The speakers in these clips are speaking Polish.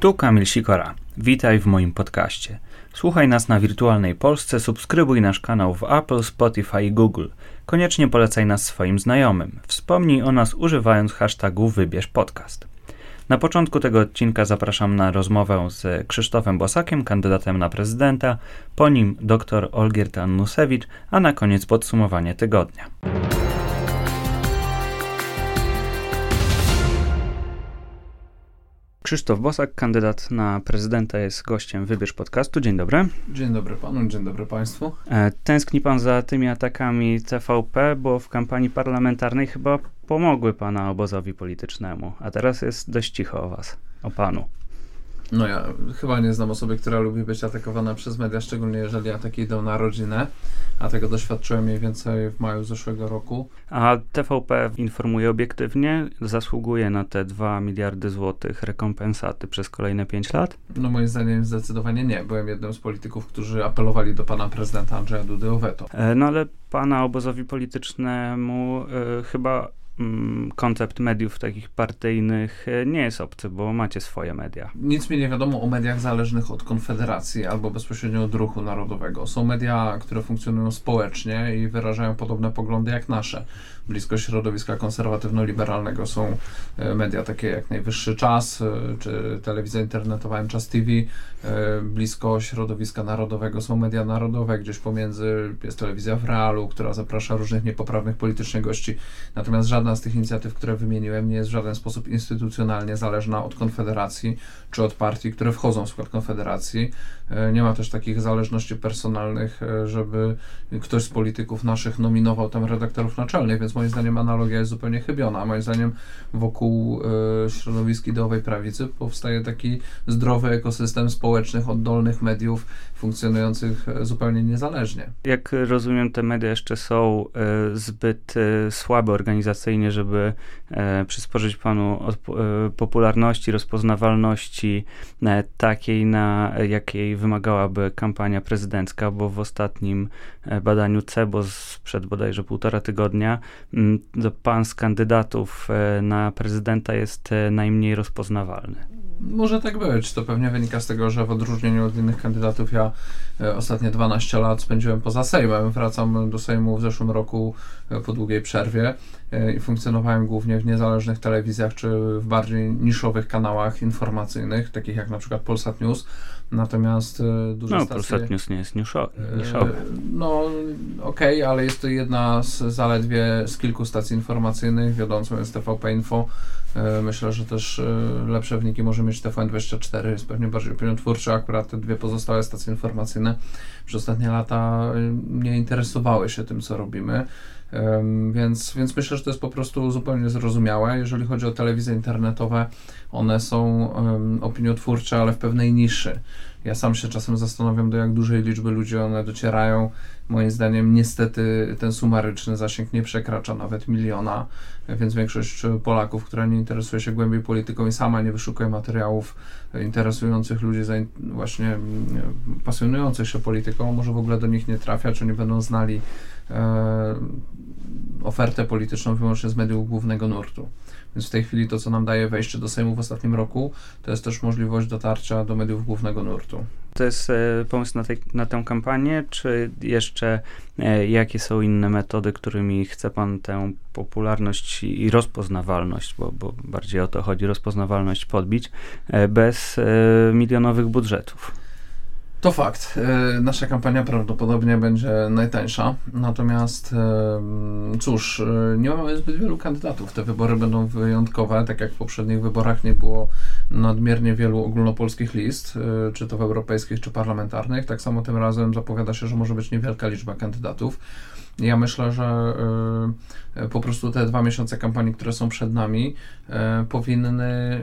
Tu Kamil Sikora. Witaj w moim podcaście. Słuchaj nas na wirtualnej Polsce, subskrybuj nasz kanał w Apple, Spotify i Google. Koniecznie polecaj nas swoim znajomym. Wspomnij o nas używając hashtagu wybierz podcast. Na początku tego odcinka zapraszam na rozmowę z Krzysztofem Bosakiem, kandydatem na prezydenta, po nim dr Olgierd Annusewicz, a na koniec podsumowanie tygodnia. Krzysztof Bosak, kandydat na prezydenta, jest gościem Wybierz Podcastu. Dzień dobry. Dzień dobry panu, dzień dobry państwu. E, tęskni pan za tymi atakami TVP, bo w kampanii parlamentarnej chyba pomogły pana obozowi politycznemu, a teraz jest dość cicho o was, o panu. No ja chyba nie znam osoby, która lubi być atakowana przez media, szczególnie jeżeli ataki idą na rodzinę, a tego doświadczyłem mniej więcej w maju zeszłego roku. A TVP informuje obiektywnie, zasługuje na te 2 miliardy złotych rekompensaty przez kolejne 5 lat? No moim zdaniem zdecydowanie nie. Byłem jednym z polityków, którzy apelowali do pana prezydenta Andrzeja Dudy o weto. E, no ale pana obozowi politycznemu y, chyba koncept mediów takich partyjnych e, nie jest obcy, bo macie swoje media. Nic mi nie wiadomo o mediach zależnych od Konfederacji albo bezpośrednio od ruchu narodowego. Są media, które funkcjonują społecznie i wyrażają podobne poglądy jak nasze blisko środowiska konserwatywno-liberalnego są e, media takie jak Najwyższy Czas, e, czy telewizja internetowa Czas TV. Blisko środowiska narodowego są media narodowe, gdzieś pomiędzy jest telewizja w realu, która zaprasza różnych niepoprawnych politycznych gości. Natomiast żadna z tych inicjatyw, które wymieniłem, nie jest w żaden sposób instytucjonalnie zależna od Konfederacji czy od partii, które wchodzą w skład Konfederacji. Nie ma też takich zależności personalnych, żeby ktoś z polityków naszych nominował tam redaktorów naczelnych, więc moim zdaniem analogia jest zupełnie chybiona. Moim zdaniem wokół y, środowisk ideowej prawicy powstaje taki zdrowy ekosystem społecznych, oddolnych mediów funkcjonujących e, zupełnie niezależnie. Jak rozumiem, te media jeszcze są zbyt słabe organizacyjnie, żeby przysporzyć panu popularności, rozpoznawalności takiej, na jakiej wymagałaby kampania prezydencka, bo w ostatnim badaniu CEBO sprzed bodajże półtora tygodnia Mm, pan z kandydatów e, na prezydenta jest e, najmniej rozpoznawalny. Może tak być. To pewnie wynika z tego, że w odróżnieniu od innych kandydatów ja e, ostatnie 12 lat spędziłem poza Sejmem. Wracam do Sejmu w zeszłym roku po długiej przerwie i funkcjonowałem głównie w niezależnych telewizjach czy w bardziej niszowych kanałach informacyjnych, takich jak na przykład Polsat News. Natomiast duże no, stacje... Polsat News nie jest niszowy. No, okej, okay, ale jest to jedna z zaledwie z kilku stacji informacyjnych. Wiodącą jest TVP Info. E, myślę, że też e, lepsze wyniki może mieć TVN24, jest pewnie bardziej opiniotwórczy. Akurat te dwie pozostałe stacje informacyjne przez ostatnie lata e, nie interesowały się tym, co robimy. Więc, więc myślę, że to jest po prostu zupełnie zrozumiałe. Jeżeli chodzi o telewizje internetowe, one są opiniotwórcze, ale w pewnej niszy. Ja sam się czasem zastanawiam, do jak dużej liczby ludzi one docierają. Moim zdaniem, niestety, ten sumaryczny zasięg nie przekracza nawet miliona, więc większość Polaków, która nie interesuje się głębiej polityką i sama nie wyszukuje materiałów interesujących ludzi, właśnie pasjonujących się polityką, może w ogóle do nich nie trafia, czy nie będą znali e, ofertę polityczną wyłącznie z mediów głównego nurtu. Więc w tej chwili to, co nam daje wejście do Sejmu w ostatnim roku, to jest też możliwość dotarcia do mediów głównego nurtu. To jest e, pomysł na, tej, na tę kampanię, czy jeszcze e, jakie są inne metody, którymi chce pan tę popularność i rozpoznawalność, bo, bo bardziej o to chodzi, rozpoznawalność podbić, e, bez milionowych budżetów? To fakt. E, nasza kampania prawdopodobnie będzie najtańsza, natomiast e, cóż, e, nie mamy zbyt wielu kandydatów. Te wybory będą wyjątkowe, tak jak w poprzednich wyborach nie było nadmiernie wielu ogólnopolskich list, czy to w europejskich, czy parlamentarnych. Tak samo tym razem zapowiada się, że może być niewielka liczba kandydatów. Ja myślę, że y, po prostu te dwa miesiące kampanii, które są przed nami, y, powinny,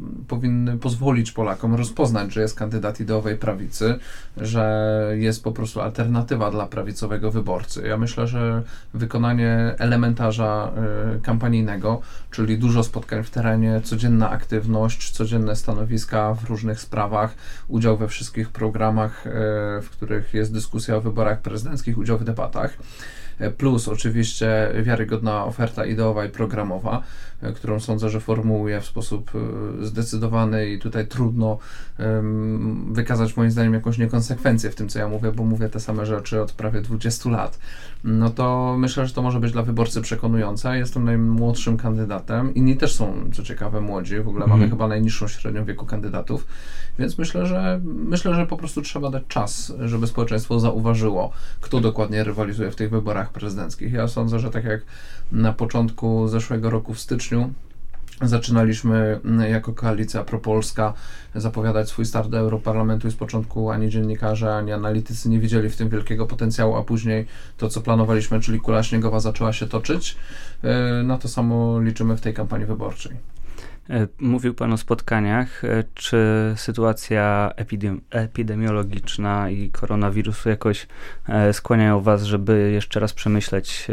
y, powinny pozwolić Polakom rozpoznać, że jest kandydat ideowej prawicy, że jest po prostu alternatywa dla prawicowego wyborcy. Ja myślę, że wykonanie elementarza kampanijnego, czyli dużo spotkań w terenie, codzienna aktywność, codzienne stanowiska w różnych sprawach, udział we wszystkich programach, w których jest dyskusja o wyborach prezydenckich, udział w debatach. Plus oczywiście wiarygodna oferta ideowa i programowa, którą sądzę, że formułuje w sposób zdecydowany i tutaj trudno wykazać moim zdaniem jakąś niekonsekwencję w tym, co ja mówię, bo mówię te same rzeczy od prawie 20 lat. No to myślę, że to może być dla wyborcy przekonujące. Jestem najmłodszym kandydatem. Inni też są, co ciekawe, młodzi. W ogóle mamy mhm. chyba najniższą średnią wieku kandydatów. Więc myślę, że myślę, że po prostu trzeba dać czas, żeby społeczeństwo zauważyło, kto dokładnie rywalizuje w tych wyborach prezydenckich. Ja sądzę, że tak jak na początku zeszłego roku w styczniu Zaczynaliśmy jako koalicja propolska zapowiadać swój start do Europarlamentu i z początku ani dziennikarze, ani analitycy nie widzieli w tym wielkiego potencjału, a później to, co planowaliśmy, czyli kula śniegowa zaczęła się toczyć. E, na to samo liczymy w tej kampanii wyborczej. E, mówił Pan o spotkaniach. E, czy sytuacja epidemi epidemiologiczna i koronawirusu jakoś e, skłaniają Was, żeby jeszcze raz przemyśleć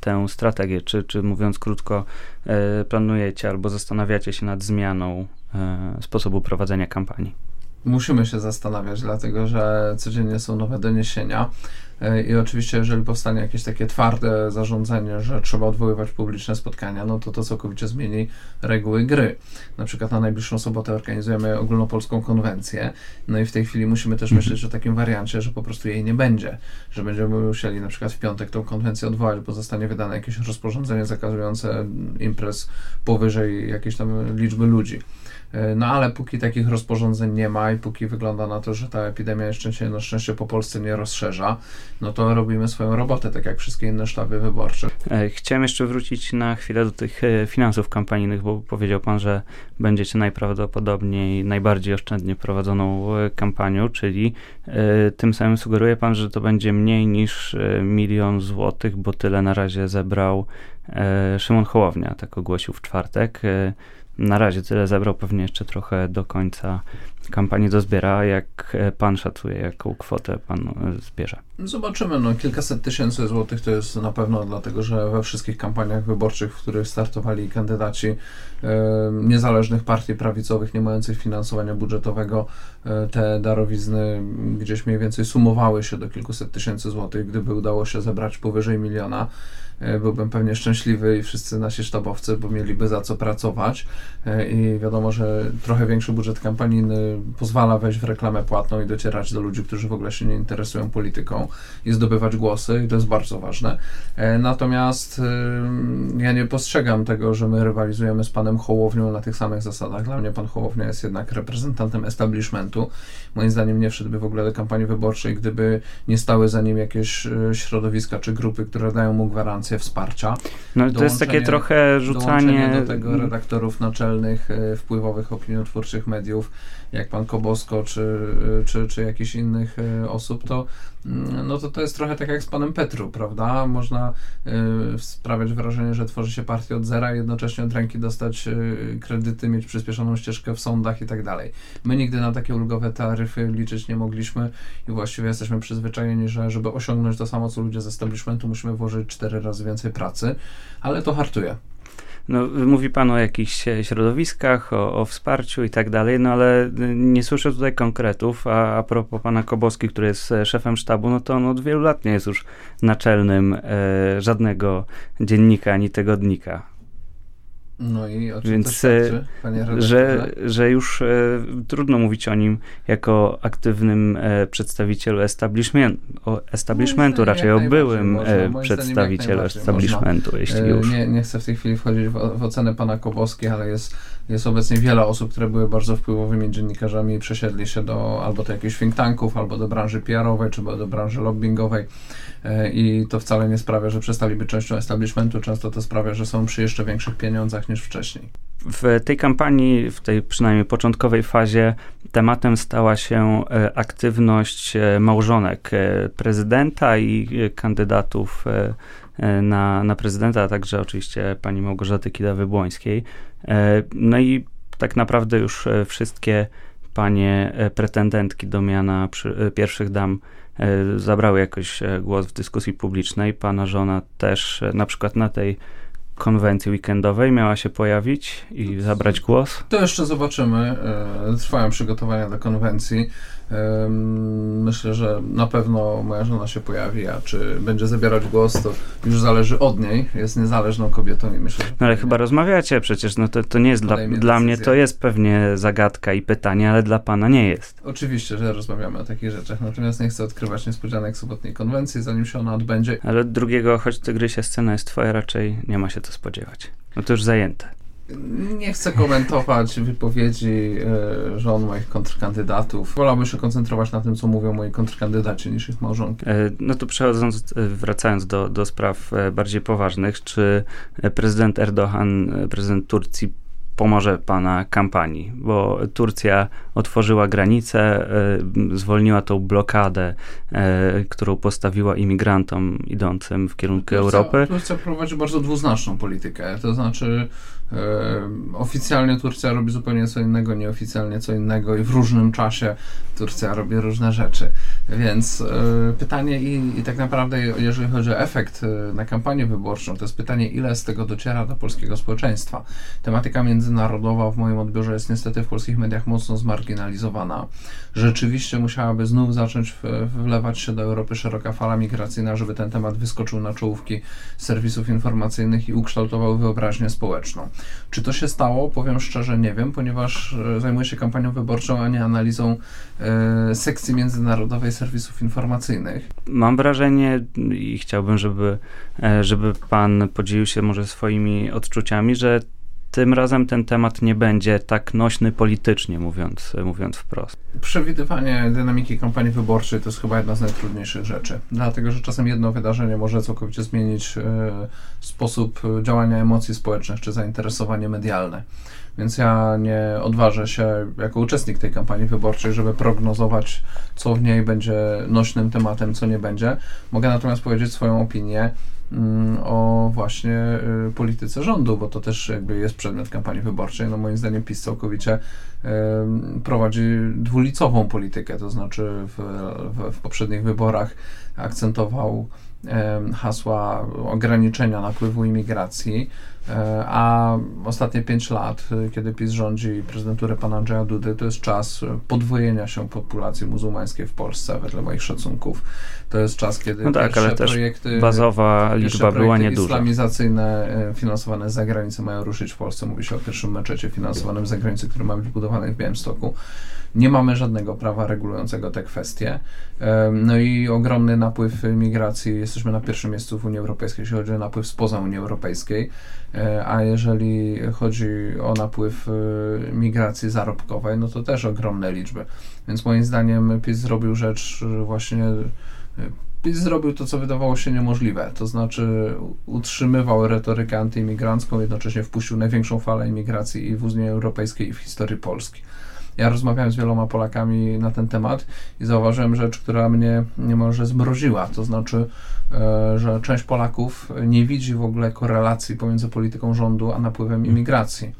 tę strategię? Czy, czy mówiąc krótko, planujecie albo zastanawiacie się nad zmianą sposobu prowadzenia kampanii? Musimy się zastanawiać, dlatego że codziennie są nowe doniesienia. E, I oczywiście, jeżeli powstanie jakieś takie twarde zarządzenie, że trzeba odwoływać publiczne spotkania, no to to całkowicie zmieni reguły gry. Na przykład na najbliższą sobotę organizujemy ogólnopolską konwencję, no i w tej chwili musimy też mhm. myśleć o takim wariancie, że po prostu jej nie będzie, że będziemy musieli na przykład w piątek tą konwencję odwołać, bo zostanie wydane jakieś rozporządzenie zakazujące imprez powyżej jakiejś tam liczby ludzi. E, no ale póki takich rozporządzeń nie ma i póki wygląda na to, że ta epidemia jeszcze się na szczęście po Polsce nie rozszerza, no to robimy swoją robotę, tak jak wszystkie inne sztaby wyborcze. E, chciałem jeszcze wrócić na chwilę do tych e, finansów kampanijnych, bo powiedział pan, że będziecie najprawdopodobniej najbardziej oszczędnie prowadzoną kampanią, czyli tym samym sugeruje pan, że to będzie mniej niż milion złotych, bo tyle na razie zebrał Szymon Hołownia, tak ogłosił w czwartek. Na razie tyle zebrał, pewnie jeszcze trochę do końca kampanii dozbiera. Jak e, pan szacuje, jaką kwotę pan e, zbierze? Zobaczymy. No, kilkaset tysięcy złotych to jest na pewno, dlatego że we wszystkich kampaniach wyborczych, w których startowali kandydaci e, niezależnych partii prawicowych, nie mających finansowania budżetowego, e, te darowizny gdzieś mniej więcej sumowały się do kilkuset tysięcy złotych. Gdyby udało się zebrać powyżej miliona, byłbym pewnie szczęśliwy i wszyscy nasi sztabowcy, bo mieliby za co pracować e, i wiadomo, że trochę większy budżet kampanijny pozwala wejść w reklamę płatną i docierać do ludzi, którzy w ogóle się nie interesują polityką i zdobywać głosy i to jest bardzo ważne. E, natomiast ja nie postrzegam tego, że my rywalizujemy z panem Hołownią na tych samych zasadach. Dla mnie pan Hołownia jest jednak reprezentantem establishmentu. Moim zdaniem nie wszedłby w ogóle do kampanii wyborczej, gdyby nie stały za nim jakieś środowiska czy grupy, które dają mu gwarancję wsparcia. No to jest takie trochę rzucanie... do tego redaktorów naczelnych e, wpływowych opiniotwórczych mediów, jak pan Kobosko czy, czy, czy jakichś innych e, osób, to mm, no to to jest trochę tak jak z panem Petru, prawda? Można y, sprawiać wrażenie, że tworzy się partię od zera, jednocześnie od ręki dostać y, kredyty, mieć przyspieszoną ścieżkę w sądach i tak dalej. My nigdy na takie ulgowe taryfy liczyć nie mogliśmy i właściwie jesteśmy przyzwyczajeni, że żeby osiągnąć to samo, co ludzie z establishmentu, musimy włożyć cztery razy więcej pracy, ale to hartuje. No, mówi pan o jakichś środowiskach, o, o, wsparciu i tak dalej, no ale nie słyszę tutaj konkretów, a, a propos pana Koboski, który jest szefem sztabu, no to on od wielu lat nie jest już naczelnym e, żadnego dziennika ani tygodnika. No i o czym Więc, to świadczy, panie że, że już e, trudno mówić o nim jako aktywnym e, przedstawicielu establishment, o establishmentu, raczej o byłym e, przedstawicielu establishmentu, można. jeśli już. Nie, nie chcę w tej chwili wchodzić w, w ocenę pana Kowalskiej, ale jest, jest obecnie wiele osób, które były bardzo wpływowymi dziennikarzami i przesiedli się do albo do jakichś think tanków, albo do branży PR-owej, czy do branży lobbyingowej. E, i to wcale nie sprawia, że przestali być częścią establishmentu, często to sprawia, że są przy jeszcze większych pieniądzach niż wcześniej. W tej kampanii, w tej przynajmniej początkowej fazie, tematem stała się e, aktywność e, małżonek prezydenta i kandydatów na, na prezydenta, a także oczywiście pani Małgorzaty Kidawy-Błońskiej. No i tak naprawdę już wszystkie panie pretendentki do miana pierwszych dam zabrały jakoś głos w dyskusji publicznej. Pana żona też na przykład na tej konwencji weekendowej miała się pojawić i zabrać głos? To jeszcze zobaczymy. E, trwają przygotowania do konwencji. Myślę, że na pewno moja żona się pojawi, a czy będzie zabierać głos, to już zależy od niej. Jest niezależną kobietą i myślę, że. No ale chyba rozmawiacie przecież, no to, to nie jest dla, dla mnie, to jest pewnie zagadka i pytanie, ale dla pana nie jest. Oczywiście, że rozmawiamy o takich rzeczach, natomiast nie chcę odkrywać niespodzianek sobotniej konwencji, zanim się ona odbędzie. Ale drugiego, choć tygrysie scena jest twoja, raczej nie ma się to spodziewać. No to już zajęte. Nie chcę komentować wypowiedzi e, żon moich kontrkandydatów. Wolałbym się koncentrować na tym, co mówią moi kontrkandydaci, niż ich małżonki. E, no to przechodząc, e, wracając do, do spraw bardziej poważnych, czy prezydent Erdogan, prezydent Turcji pomoże pana kampanii, bo Turcja otworzyła granicę, zwolniła tą blokadę, którą postawiła imigrantom idącym w kierunku Turcja, Europy. Turcja prowadzi bardzo dwuznaczną politykę, to znaczy Oficjalnie Turcja robi zupełnie co innego, nieoficjalnie co innego i w różnym czasie Turcja robi różne rzeczy. Więc e, pytanie i, i tak naprawdę, jeżeli chodzi o efekt e, na kampanię wyborczą, to jest pytanie, ile z tego dociera do polskiego społeczeństwa. Tematyka międzynarodowa w moim odbiorze jest niestety w polskich mediach mocno zmarginalizowana. Rzeczywiście musiałaby znów zacząć wlewać się do Europy szeroka fala migracyjna, żeby ten temat wyskoczył na czołówki serwisów informacyjnych i ukształtował wyobraźnię społeczną. Czy to się stało? Powiem szczerze, nie wiem, ponieważ e, zajmuję się kampanią wyborczą, a nie analizą e, sekcji międzynarodowej serwisów informacyjnych. Mam wrażenie i chciałbym, żeby, e, żeby pan podzielił się może swoimi odczuciami, że tym razem ten temat nie będzie tak nośny politycznie, mówiąc, mówiąc wprost. Przewidywanie dynamiki kampanii wyborczej to jest chyba jedna z najtrudniejszych rzeczy, dlatego że czasem jedno wydarzenie może całkowicie zmienić e, sposób działania emocji społecznych czy zainteresowanie medialne. Więc ja nie odważę się jako uczestnik tej kampanii wyborczej, żeby prognozować, co w niej będzie nośnym tematem, co nie będzie. Mogę natomiast powiedzieć swoją opinię o właśnie y, polityce rządu, bo to też jakby jest przedmiot kampanii wyborczej. No moim zdaniem PiS całkowicie prowadzi dwulicową politykę, to znaczy w, w, w poprzednich wyborach akcentował hasła ograniczenia napływu imigracji, a ostatnie 5 lat, e, kiedy PiS rządzi prezydenturę pana Andrzeja Dudy, to jest czas podwojenia się populacji muzułmańskiej w Polsce, wedle moich szacunków. To jest czas, kiedy no tak, też projekty, bazowa liczba była nieduża. islamizacyjne e, finansowane z zagranicy mają ruszyć w Polsce. Mówi się o pierwszym meczecie finansowanym z zagranicy, który ma być budowany w Białymstoku. Nie mamy żadnego prawa regulującego te kwestie. No i ogromny napływ migracji. Jesteśmy na pierwszym miejscu w Unii Europejskiej, jeśli chodzi o napływ spoza Unii Europejskiej. E, a jeżeli chodzi o napływ e, migracji zarobkowej, no to też ogromne liczby. Więc moim zdaniem PiS zrobił rzecz właśnie e, PiS zrobił to, co wydawało się niemożliwe, to znaczy utrzymywał retorykę antyimigrancką, jednocześnie wpuścił największą falę imigracji i w Unii Europejskiej, i w historii Polski. Ja rozmawiałem z wieloma Polakami na ten temat i zauważyłem rzecz, która mnie niemalże zmroziła. To znaczy, e, że część Polaków nie widzi w ogóle korelacji pomiędzy polityką rządu a napływem mhm. imigracji.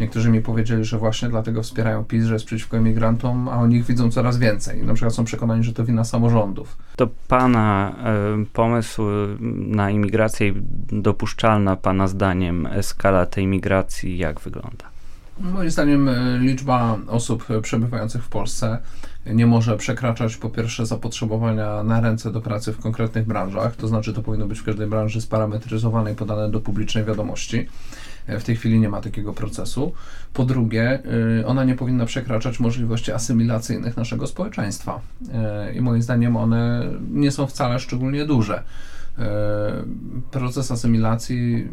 Niektórzy mi powiedzieli, że właśnie dlatego wspierają PiS, że jest przeciwko imigrantom, a oni ich widzą coraz więcej. Na przykład są przekonani, że to wina samorządów. To pana y, pomysł na imigrację dopuszczalna pana zdaniem skala tej migracji jak wygląda? Moim zdaniem e, liczba osób przebywających w Polsce nie może przekraczać po pierwsze zapotrzebowania na ręce do pracy w konkretnych branżach, to znaczy to powinno być w każdej branży sparametryzowane i podane do publicznej wiadomości. E, w tej chwili nie ma takiego procesu. Po drugie, e, ona nie powinna przekraczać możliwości asymilacyjnych naszego społeczeństwa. I moim zdaniem one nie są wcale szczególnie duże. E, proces asymilacji,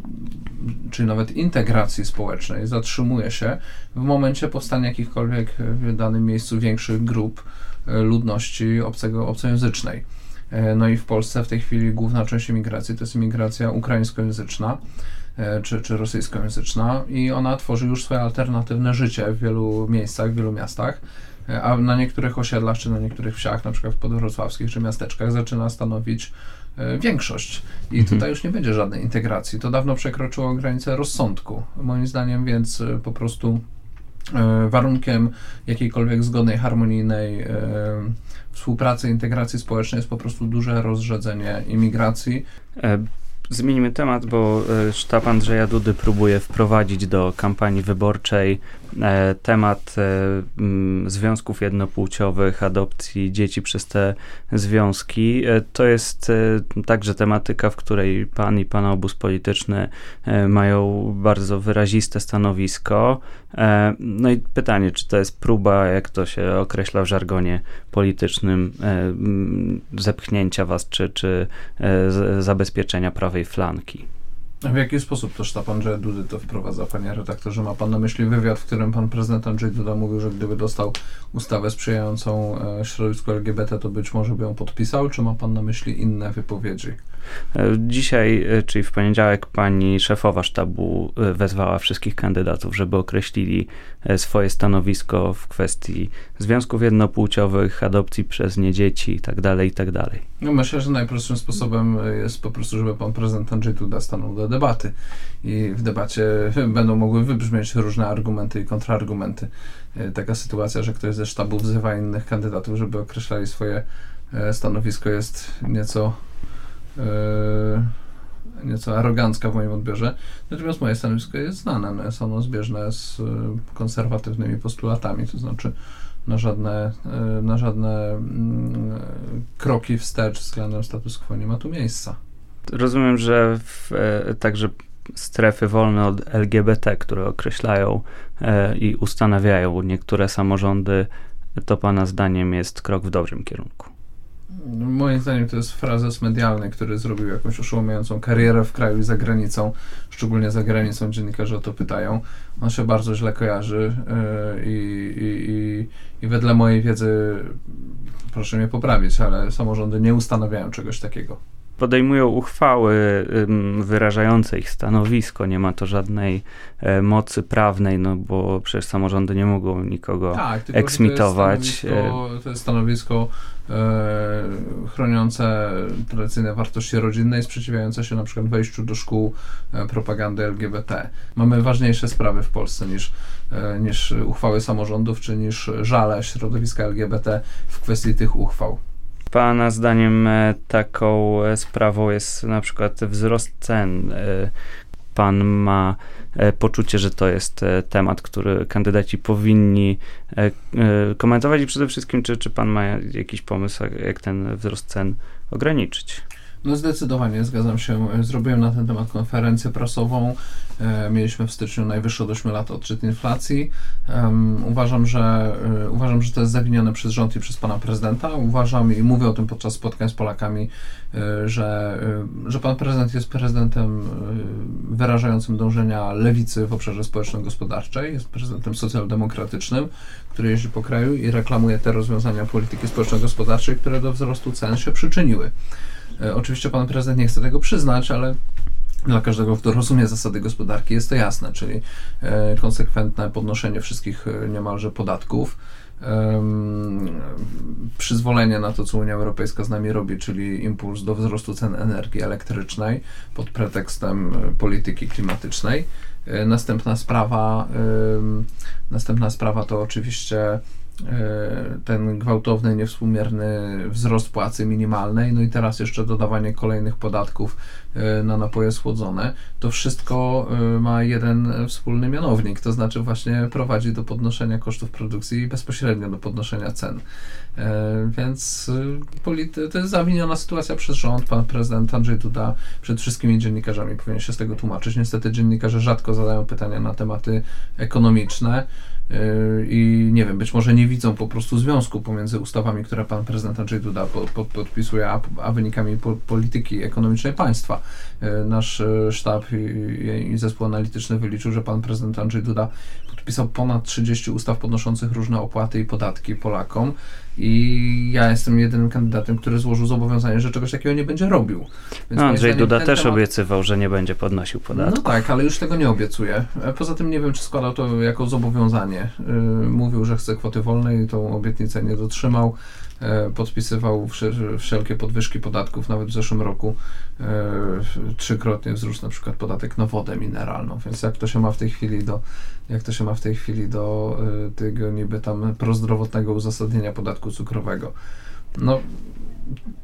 czy nawet integracji społecznej zatrzymuje się w momencie powstania jakichkolwiek w danym miejscu większych grup e, ludności obcego, obcojęzycznej. E, no i w Polsce w tej chwili główna część imigracji to jest imigracja ukraińskojęzyczna czy, czy rosyjskojęzyczna i ona tworzy już swoje alternatywne życie w wielu miejscach, w wielu miastach, a na niektórych osiedlach czy na niektórych wsiach, na przykład podwrocławskich czy miasteczkach zaczyna stanowić większość. I mhm. tutaj już nie będzie żadnej integracji. To dawno przekroczyło granicę rozsądku, moim zdaniem, więc e, po prostu e, warunkiem jakiejkolwiek zgodnej, harmonijnej współpracy, integracji społecznej jest po prostu duże rozrzedzenie imigracji. Zmienimy temat, bo e, sztab Andrzeja Dudy próbuje wprowadzić do kampanii wyborczej e, temat e, związków jednopłciowych, adopcji dzieci przez te związki. To jest także tematyka, w której pan i pana obóz polityczny mają bardzo wyraziste stanowisko. No i pytanie, czy to jest próba, jak to się określa w żargonie politycznym, zepchnięcia was, czy, czy zabezpieczenia prawej flanki. A w jaki sposób to sztab Andrzeja Dudy to wprowadza, panie redaktorze? Ma pan na myśli wywiad, w którym pan prezydent Andrzej Duda mówił, że gdyby dostał ustawę sprzyjającą e, środowisku LGBT, to być może by ją podpisał, czy ma pan na myśli inne wypowiedzi? E, dzisiaj, e, czyli w poniedziałek, pani szefowa sztabu wezwała wszystkich kandydatów, żeby określili swoje stanowisko w kwestii związków jednopłciowych, adopcji przez nie dzieci itd., tak itd. Tak no myślę, że najprostszym sposobem jest po prostu, żeby pan prezydent Andrzej Duda stanął do debaty i w debacie będą mogły wybrzmieć różne argumenty i kontrargumenty. E, taka sytuacja, że ktoś ze sztabu wzywa innych kandydatów, żeby określali swoje e, stanowisko jest nieco e, nieco arogancka w moim odbiorze. Natomiast moje stanowisko jest znane, no jest ono zbieżne z konserwatywnymi postulatami, to znaczy na żadne, na żadne mm, kroki wstecz względem status quo nie ma tu miejsca. Rozumiem, że w, e, także strefy wolne od LGBT, które określają e, i ustanawiają niektóre samorządy, to Pana zdaniem jest krok w dobrym kierunku. Moim zdaniem to jest frazes medialny, który zrobił jakąś oszołomiającą karierę w kraju i za granicą, szczególnie za granicą dziennikarze o to pytają. On się bardzo źle kojarzy yy, i, i, i wedle mojej wiedzy, proszę mnie poprawić, ale samorządy nie ustanawiają czegoś takiego podejmują uchwały wyrażające ich stanowisko, nie ma to żadnej e, mocy prawnej, no bo przecież samorządy nie mogą nikogo tak, eksmitować. To jest stanowisko, to jest stanowisko e, chroniące tradycyjne wartości rodzinne i sprzeciwiające się na przykład wejściu do szkół e, propagandy LGBT. Mamy ważniejsze sprawy w Polsce niż, e, niż uchwały samorządów, czy niż żale środowiska LGBT w kwestii tych uchwał. Pana zdaniem e, taką e, sprawą jest na przykład wzrost cen. E, pan ma poczucie, że to jest temat, który kandydaci powinni komentować i przede wszystkim, czy, czy pan ma jakiś pomysł, jak ten wzrost cen ograniczyć? No zdecydowanie, zgadzam się. Zrobiłem na ten temat konferencję prasową. E, mieliśmy w styczniu najwyższy od 8 lat odczyt inflacji. Uważam, że, e, uważam, że to jest zawinione przez rząd i przez pana prezydenta. Uważam i mówię o tym podczas spotkań z Polakami, e, że, że pan prezydent jest prezydentem wyrażającym dążenia lewicy w obszarze społeczno-gospodarczej. Jest prezydentem socjaldemokratycznym, który jeździ po kraju i reklamuje te rozwiązania polityki społeczno-gospodarczej, które do wzrostu cen się przyczyniły. E, oczywiście pan prezydent nie chce tego przyznać, ale dla każdego, kto rozumie zasady gospodarki, jest to jasne, czyli e, konsekwentne podnoszenie wszystkich e, niemalże podatków, przyzwolenie na to, co Unia Europejska z nami robi, czyli impuls do wzrostu cen energii elektrycznej pod pretekstem polityki klimatycznej. Następna sprawa, następna sprawa to oczywiście ten gwałtowny, niewspółmierny wzrost płacy minimalnej, no i teraz jeszcze dodawanie kolejnych podatków e, na napoje słodzone, to wszystko e, ma jeden wspólny mianownik, to znaczy właśnie prowadzi do podnoszenia kosztów produkcji i bezpośrednio do podnoszenia cen. Więc to jest zawiniona sytuacja przez rząd. Pan prezydent Andrzej Duda przed wszystkimi dziennikarzami powinien się z tego tłumaczyć. Niestety dziennikarze rzadko zadają pytania na tematy ekonomiczne i nie wiem, być może nie widzą po prostu związku pomiędzy ustawami, które pan prezydent Andrzej Duda po, po, podpisuje, a, a wynikami po, polityki ekonomicznej państwa. E, nasz e, sztab i, i zespół analityczny wyliczył, że pan prezydent Andrzej Duda podpisał ponad 30 ustaw podnoszących różne opłaty i podatki Polakom i ja jestem jedynym kandydatem, który złożył zobowiązanie, że czegoś takiego nie będzie robił. Więc no, Andrzej Duda też temat... obiecywał, że nie będzie podnosił podatku. No tak, ale już tego nie obiecuje. Poza tym nie wiem, czy składał to jako zobowiązanie. Mówił, że chce kwoty wolnej i tą obietnicę nie dotrzymał. E, podpisywał wszelkie podwyżki podatków, nawet w zeszłym roku e, trzykrotnie wzrósł na przykład podatek na wodę mineralną, więc jak to się ma w tej chwili do, jak to się ma w tej chwili do e, tego niby tam prozdrowotnego uzasadnienia podatku cukrowego. No,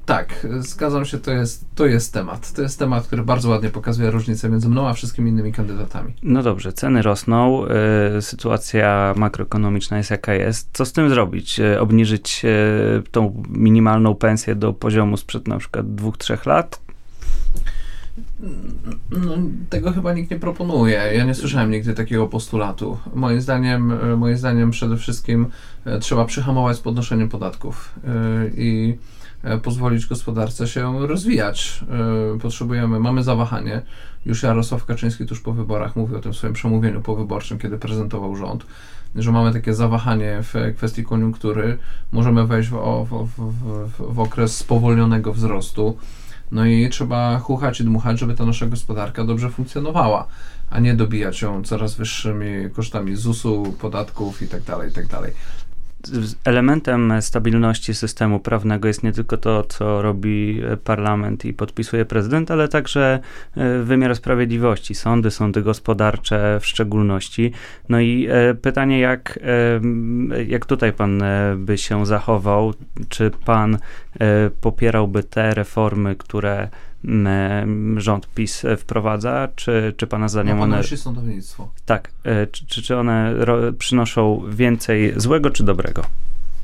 Tak, zgadzam się, to jest, to jest temat. To jest temat, który bardzo ładnie pokazuje różnicę między mną a wszystkimi innymi kandydatami. No dobrze, ceny rosną, y, sytuacja makroekonomiczna jest jaka jest. Co z tym zrobić? Y, obniżyć y, tą minimalną pensję do poziomu sprzed na przykład dwóch, trzech lat? No, tego chyba nikt nie proponuje. Ja nie słyszałem nigdy takiego postulatu. Moim zdaniem, moim zdaniem przede wszystkim trzeba przyhamować z podnoszeniem podatków i pozwolić gospodarce się rozwijać. E, potrzebujemy, mamy zawahanie. Już Jarosław Kaczyński tuż po wyborach mówił o tym w swoim przemówieniu powyborczym, kiedy prezentował rząd, że mamy takie zawahanie w kwestii koniunktury. Możemy wejść w, w, w, w okres spowolnionego wzrostu. No i trzeba chuchać i dmuchać, żeby ta nasza gospodarka dobrze funkcjonowała, a nie dobijać ją coraz wyższymi kosztami ZUS-u, podatków itd., tak itd. Elementem stabilności systemu prawnego jest nie tylko to, co robi parlament i podpisuje prezydent, ale także e, wymiar sprawiedliwości, sądy, sądy gospodarcze w szczególności. No i e, pytanie, jak, e, jak tutaj pan by się zachował? Czy pan popierałby te reformy, które rząd PiS wprowadza, czy, czy pana zdaniem no, one... sądownictwo. Tak, e, czy, czy one przynoszą więcej złego czy dobrego?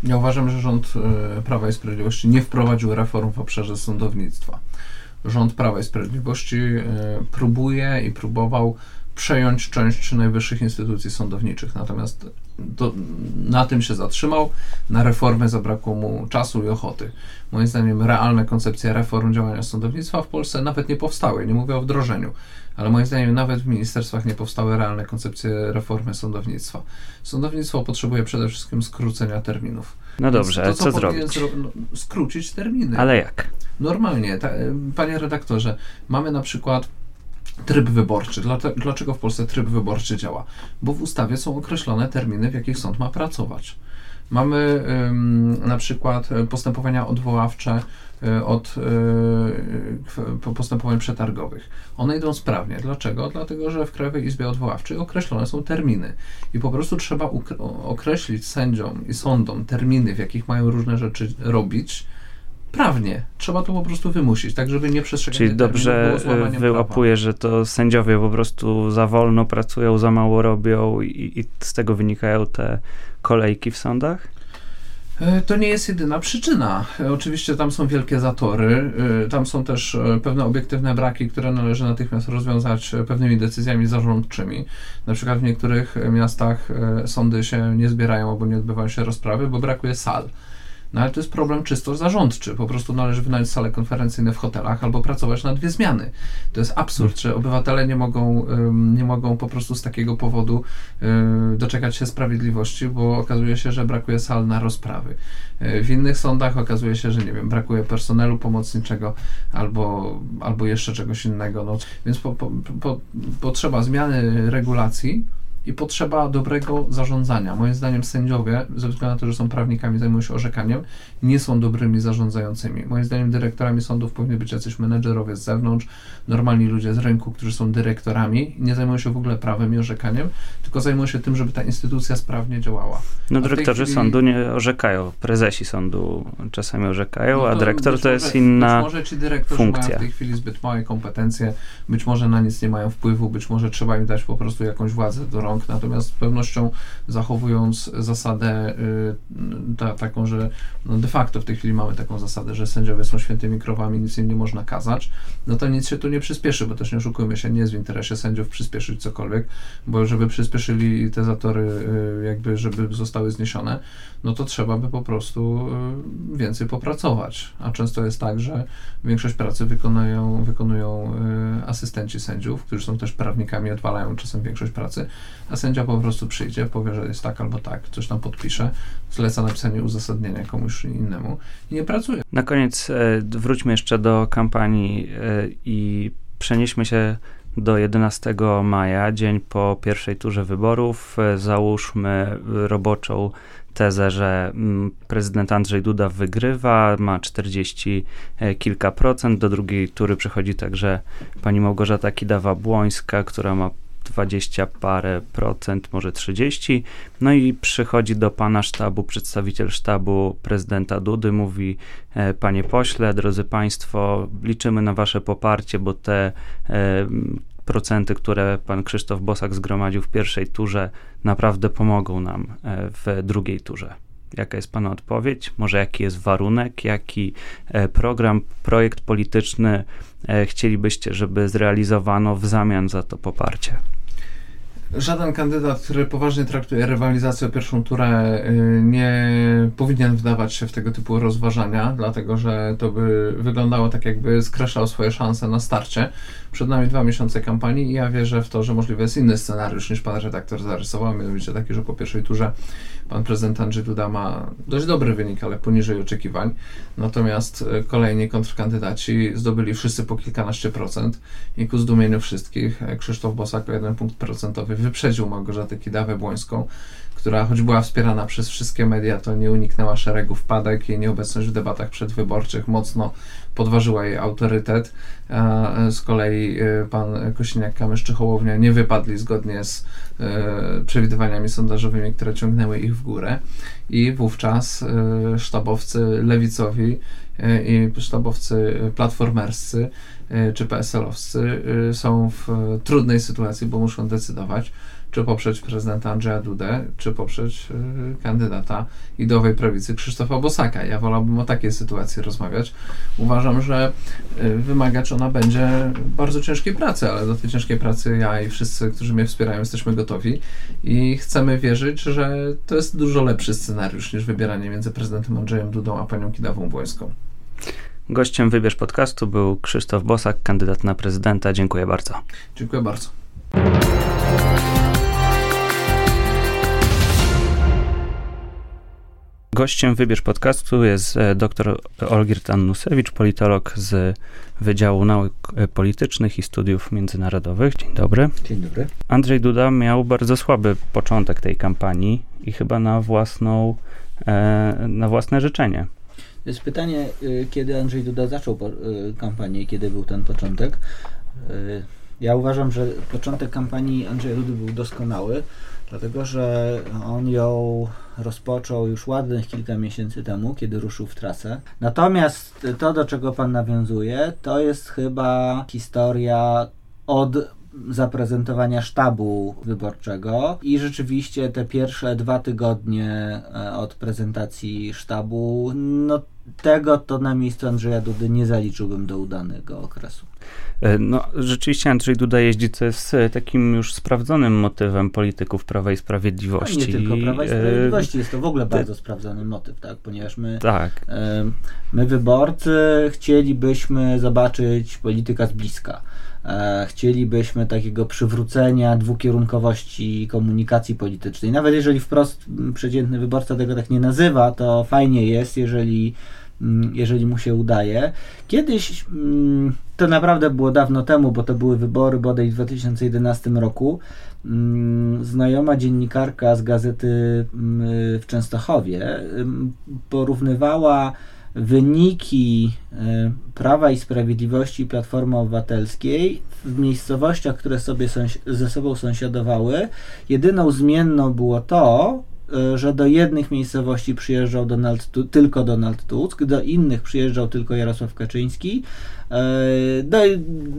Ja uważam, że rząd e, Prawa i Sprawiedliwości nie wprowadził reform w obszarze sądownictwa. Rząd Prawa i Sprawiedliwości e, próbuje i próbował przejąć część najwyższych instytucji sądowniczych. Natomiast do, na tym się zatrzymał, na reformę zabrakło mu czasu i ochoty. Moim zdaniem realne koncepcje reform działania sądownictwa w Polsce nawet nie powstały, nie mówię o wdrożeniu, ale moim zdaniem nawet w ministerstwach nie powstały realne koncepcje reformy sądownictwa. Sądownictwo potrzebuje przede wszystkim skrócenia terminów. No dobrze, to, co, co zrobić? Zro no, skrócić terminy. Ale jak? Normalnie, ta, panie redaktorze, mamy na przykład tryb wyborczy. Dlaczego w Polsce tryb wyborczy działa? Bo w ustawie są określone terminy, w jakich sąd ma pracować. Mamy ym, na przykład postępowania odwoławcze y, od y, postępowań przetargowych. One idą sprawnie. Dlaczego? Dlatego, że w Krajowej Izbie Odwoławczej określone są terminy i po prostu trzeba określić sędziom i sądom terminy, w jakich mają różne rzeczy robić, prawnie. Trzeba to po prostu wymusić, tak żeby nie przestrzegać Czyli dobrze y, wyłapuje, że to sędziowie po prostu za wolno pracują, za mało robią i, i z tego wynikają te kolejki w sądach? E, to nie jest jedyna przyczyna. E, oczywiście tam są wielkie zatory, e, tam są też pewne obiektywne braki, które należy natychmiast rozwiązać pewnymi decyzjami zarządczymi. Na przykład w niektórych miastach sądy się nie zbierają albo nie odbywają się rozprawy, bo brakuje sal. No ale to jest problem czysto zarządczy. Po prostu należy wynająć sale konferencyjne w hotelach albo pracować na dwie zmiany. To jest absurd, że obywatele nie mogą, nie mogą po prostu z takiego powodu doczekać się sprawiedliwości, bo okazuje się, że brakuje sal na rozprawy. E, w innych sądach okazuje się, że nie wiem, brakuje personelu pomocniczego albo, albo jeszcze czegoś innego. No, więc po, po, po, potrzeba zmiany regulacji, i potrzeba dobrego zarządzania. Moim zdaniem sędziowie, ze względu na to, że są prawnikami, zajmują się orzekaniem, nie są dobrymi zarządzającymi. Moim zdaniem dyrektorami sądów powinni być jacyś menedżerowie z zewnątrz, normalni ludzie z rynku, którzy są dyrektorami i nie zajmują się w ogóle prawem i orzekaniem, tylko zajmują się tym, żeby ta instytucja sprawnie działała. No dyrektorzy chwili... sądu nie orzekają, prezesi sądu czasami orzekają, no a dyrektor to jest inna być może ci dyrektorzy funkcja. mają w tej chwili zbyt małe kompetencje, być może na nic nie mają wpływu, być może trzeba im dać po prostu jakąś władzę do rąk rąk, natomiast z pewnością zachowując zasadę y, ta, taką, że no de facto w tej chwili mamy taką zasadę, że sędziowie są świętymi krowami, nic im nie można kazać, no to nic się tu nie przyspieszy, bo też nie oszukujmy się, nie jest w interesie sędziów przyspieszyć cokolwiek, bo żeby przyspieszyli te zatory, y, jakby żeby zostały zniesione, no to trzeba by po prostu y, więcej popracować. A często jest tak, że większość pracy wykonują, wykonują asystenci sędziów, którzy są też prawnikami, odwalają czasem większość pracy, a sędzia po prostu przyjdzie, powie, że jest tak albo tak, coś tam podpisze, zleca napisanie uzasadnienia komuś innemu i nie pracuje. Na koniec e, wróćmy jeszcze do kampanii e, i przenieśmy się do 11 maja, dzień po pierwszej turze wyborów. E, załóżmy roboczą tezę, że mm, prezydent Andrzej Duda wygrywa, ma 40 kilka procent. Do drugiej tury przechodzi także pani Małgorzata Kidawa-Błońska, która ma 20 parę procent, może 30. No i przychodzi do pana sztabu przedstawiciel sztabu prezydenta Dudy, mówi: e, Panie pośle, drodzy państwo, liczymy na wasze poparcie, bo te e, procenty, które pan Krzysztof Bosak zgromadził w pierwszej turze, naprawdę pomogą nam e, w drugiej turze. Jaka jest Pana odpowiedź? Może jaki jest warunek, jaki e, program, projekt polityczny chcielibyście, żeby zrealizowano w zamian za to poparcie? Żaden kandydat, który poważnie traktuje rywalizację o pierwszą turę, y, nie powinien wdawać się w tego typu rozważania, dlatego że to by wyglądało tak, jakby skraszał swoje szanse na starcie. Przed nami dwa miesiące kampanii i ja wierzę w to, że możliwy jest inny scenariusz niż pan redaktor zarysował, mianowicie taki, że po pierwszej turze pan prezydent Andrzej Duda ma dość dobry wynik, ale poniżej oczekiwań. Natomiast y, kolejni kontrkandydaci zdobyli wszyscy po kilkanaście procent i ku zdumieniu wszystkich Krzysztof Bosak o jeden punkt procentowy wyprzedził Małgorzatę Kidawę-Błońską, która choć była wspierana przez wszystkie media, to nie uniknęła szeregu wpadek. Jej nieobecność w debatach przedwyborczych mocno podważyła jej autorytet. A z kolei y, pan Kosiniak-Kamysz Hołownia nie wypadli zgodnie z y, przewidywaniami sondażowymi, które ciągnęły ich w górę. I wówczas sztabowcy lewicowi i sztabowcy platformerscy czy PSL-owscy są w trudnej sytuacji, bo muszą decydować, czy poprzeć prezydenta Andrzeja Dudę, czy poprzeć y, kandydata idowej prawicy Krzysztofa Bosaka. Ja wolałbym o takiej sytuacji rozmawiać. Uważam, że y, wymagać ona będzie bardzo ciężkiej pracy, ale do tej ciężkiej pracy ja i wszyscy, którzy mnie wspierają, jesteśmy gotowi i chcemy wierzyć, że to jest dużo lepszy scenariusz niż wybieranie między prezydentem Andrzejem Dudą a panią Kidawą Błońską. Gościem Wybierz Podcastu był Krzysztof Bosak, kandydat na prezydenta. Dziękuję bardzo. Dziękuję bardzo. Gościem Wybierz Podcastu jest e, dr Olgierd Annusewicz, politolog z Wydziału Nauk e, Politycznych i Studiów Międzynarodowych. Dzień dobry. Dzień dobry. Andrzej Duda miał bardzo słaby początek tej kampanii i chyba na własną, e, na własne życzenie. To jest pytanie, y, kiedy Andrzej Duda zaczął kampanię i kiedy był ten początek. Ja uważam, że początek kampanii Andrzeja Dudy był doskonały, dlatego że on ją rozpoczął już ładnych kilka miesięcy temu, kiedy ruszył w trasę. Natomiast to, do czego Pan nawiązuje, to jest chyba historia od zaprezentowania sztabu wyborczego i rzeczywiście te pierwsze dwa tygodnie e, od prezentacji sztabu, no tego to na miejscu Andrzeja Dudy nie zaliczyłbym do udanego okresu. E, no, rzeczywiście Andrzej Duda jeździ, co jest e, takim już sprawdzonym motywem polityków Prawa i Sprawiedliwości. No, nie tylko Prawa i Sprawiedliwości, jest to w ogóle bardzo sprawdzony motyw, tak? Ponieważ my, tak. my wyborcy chcielibyśmy zobaczyć polityka z bliska E, chcielibyśmy takiego przywrócenia dwukierunkowości komunikacji politycznej. Nawet jeżeli wprost przeciętny wyborca tego tak nie nazywa, to fajnie jest, jeżeli, jeżeli mu się udaje. Kiedyś, to naprawdę było dawno temu, bo to były wybory bodaj w 2011 roku, znajoma dziennikarka z gazety w Częstochowie porównywała wyniki e, Prawa i Sprawiedliwości i Platformy Obywatelskiej w miejscowościach, które sobie ze sobą sąsiadowały, jedyną zmienną było to, że do jednych miejscowości przyjeżdżał Donald, tylko Donald Tusk, do innych przyjeżdżał tylko Jarosław Kaczyński, no,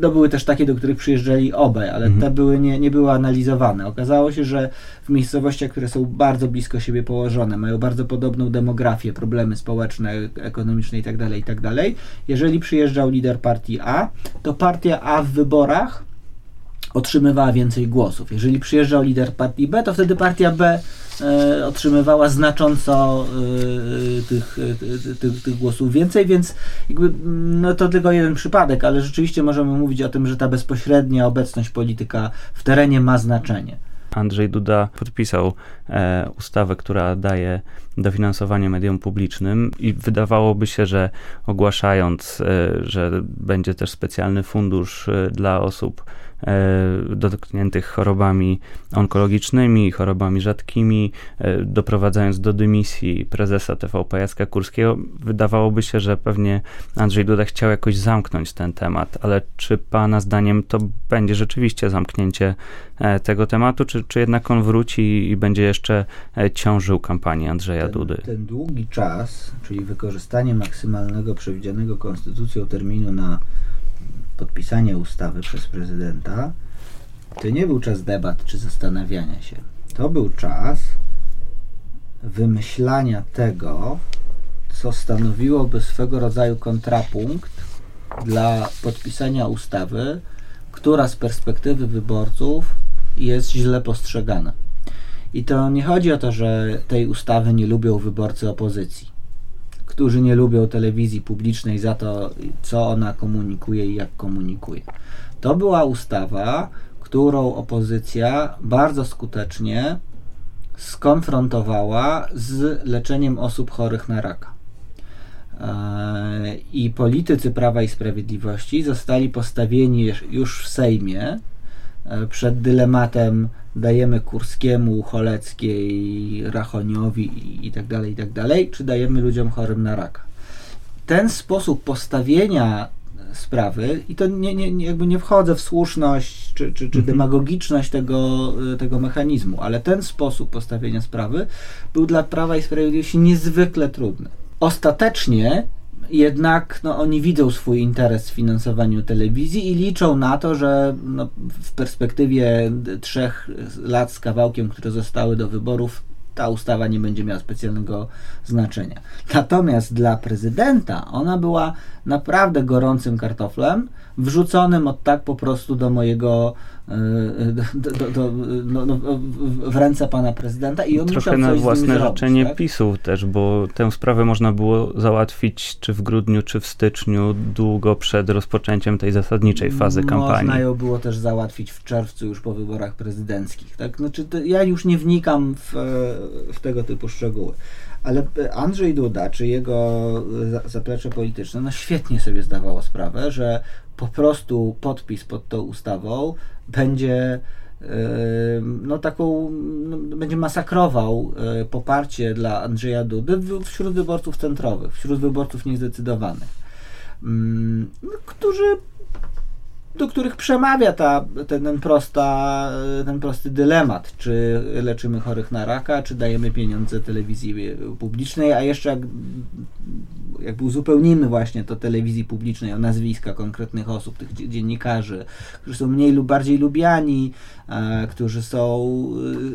no były też takie, do których przyjeżdżali obaj, ale mhm. te były nie, nie były analizowane. Okazało się, że w miejscowościach, które są bardzo blisko siebie położone, mają bardzo podobną demografię, problemy społeczne, ekonomiczne itd., tak itd., tak jeżeli przyjeżdżał lider partii A, to partia A w wyborach otrzymywała więcej głosów. Jeżeli przyjeżdżał lider partii B, to wtedy partia B e, otrzymywała znacząco e, tych, e, tych, tych, głosów więcej, więc jakby, no to tylko jeden przypadek, ale rzeczywiście możemy mówić o tym, że ta bezpośrednia obecność polityka w terenie ma znaczenie. Andrzej Duda podpisał e, ustawę, która daje dofinansowanie mediom publicznym i wydawałoby się, że ogłaszając, e, że będzie też specjalny fundusz e, dla osób dotkniętych chorobami onkologicznymi, chorobami rzadkimi, doprowadzając do dymisji prezesa TVP Jacka Kurskiego. Wydawałoby się, że pewnie Andrzej Duda chciał jakoś zamknąć ten temat, ale czy Pana zdaniem to będzie rzeczywiście zamknięcie tego tematu, czy, czy jednak on wróci i będzie jeszcze ciążył kampanię Andrzeja ten, Dudy? Ten długi czas, czyli wykorzystanie maksymalnego przewidzianego konstytucją terminu na podpisanie ustawy przez prezydenta, to nie był czas debat czy zastanawiania się. To był czas wymyślania tego, co stanowiłoby swego rodzaju kontrapunkt dla podpisania ustawy, która z perspektywy wyborców jest źle postrzegana. I to nie chodzi o to, że tej ustawy nie lubią wyborcy opozycji, którzy nie lubią telewizji publicznej za to, co ona komunikuje i jak komunikuje. To była ustawa, którą opozycja bardzo skutecznie skonfrontowała z leczeniem osób chorych na raka. E, I politycy Prawa i Sprawiedliwości zostali postawieni już w Sejmie przed dylematem dajemy Kurskiemu, Choleckiej, Rachoniowi i tak dalej, i tak dalej, czy dajemy ludziom chorym na raka. Ten sposób postawienia sprawy i to nie, nie, jakby nie wchodzę w słuszność czy, czy, czy mhm. demagogiczność tego, tego mechanizmu, ale ten sposób postawienia sprawy był dla Prawa i Sprawiedliwości niezwykle trudny. Ostatecznie jednak no, oni widzą swój interes w finansowaniu telewizji i liczą na to, że no, w perspektywie trzech lat z kawałkiem, które zostały do wyborów, ta ustawa nie będzie miała specjalnego znaczenia. Natomiast dla prezydenta ona była naprawdę gorącym kartoflem, wrzuconym od tak po prostu do mojego do, do, do, no, no, w ręce pana prezydenta i on Trochę na własne życzenie tak? PiSu też, bo tę sprawę można było załatwić czy w grudniu, czy w styczniu, długo przed rozpoczęciem tej zasadniczej fazy można kampanii. Można ją było też załatwić w czerwcu już po wyborach prezydenckich. Tak? Znaczy, ja już nie wnikam w, w tego typu szczegóły. Ale Andrzej Duda, czy jego zaplecze polityczne, no świetnie sobie zdawało sprawę, że po prostu podpis pod tą ustawą będzie no taką, no, będzie masakrował e, poparcie dla Andrzeja Dudy wśród wyborców centrowych, wśród wyborców niezdecydowanych, mm, no, którzy do których przemawia ta, ten, ten, prosta, ten prosty dylemat, czy leczymy chorych na raka, czy dajemy pieniądze telewizji publicznej, a jeszcze jak, jakby uzupełnimy właśnie to telewizji publicznej o nazwiska konkretnych osób, tych dziennikarzy, którzy są mniej lub bardziej lubiani, e, którzy są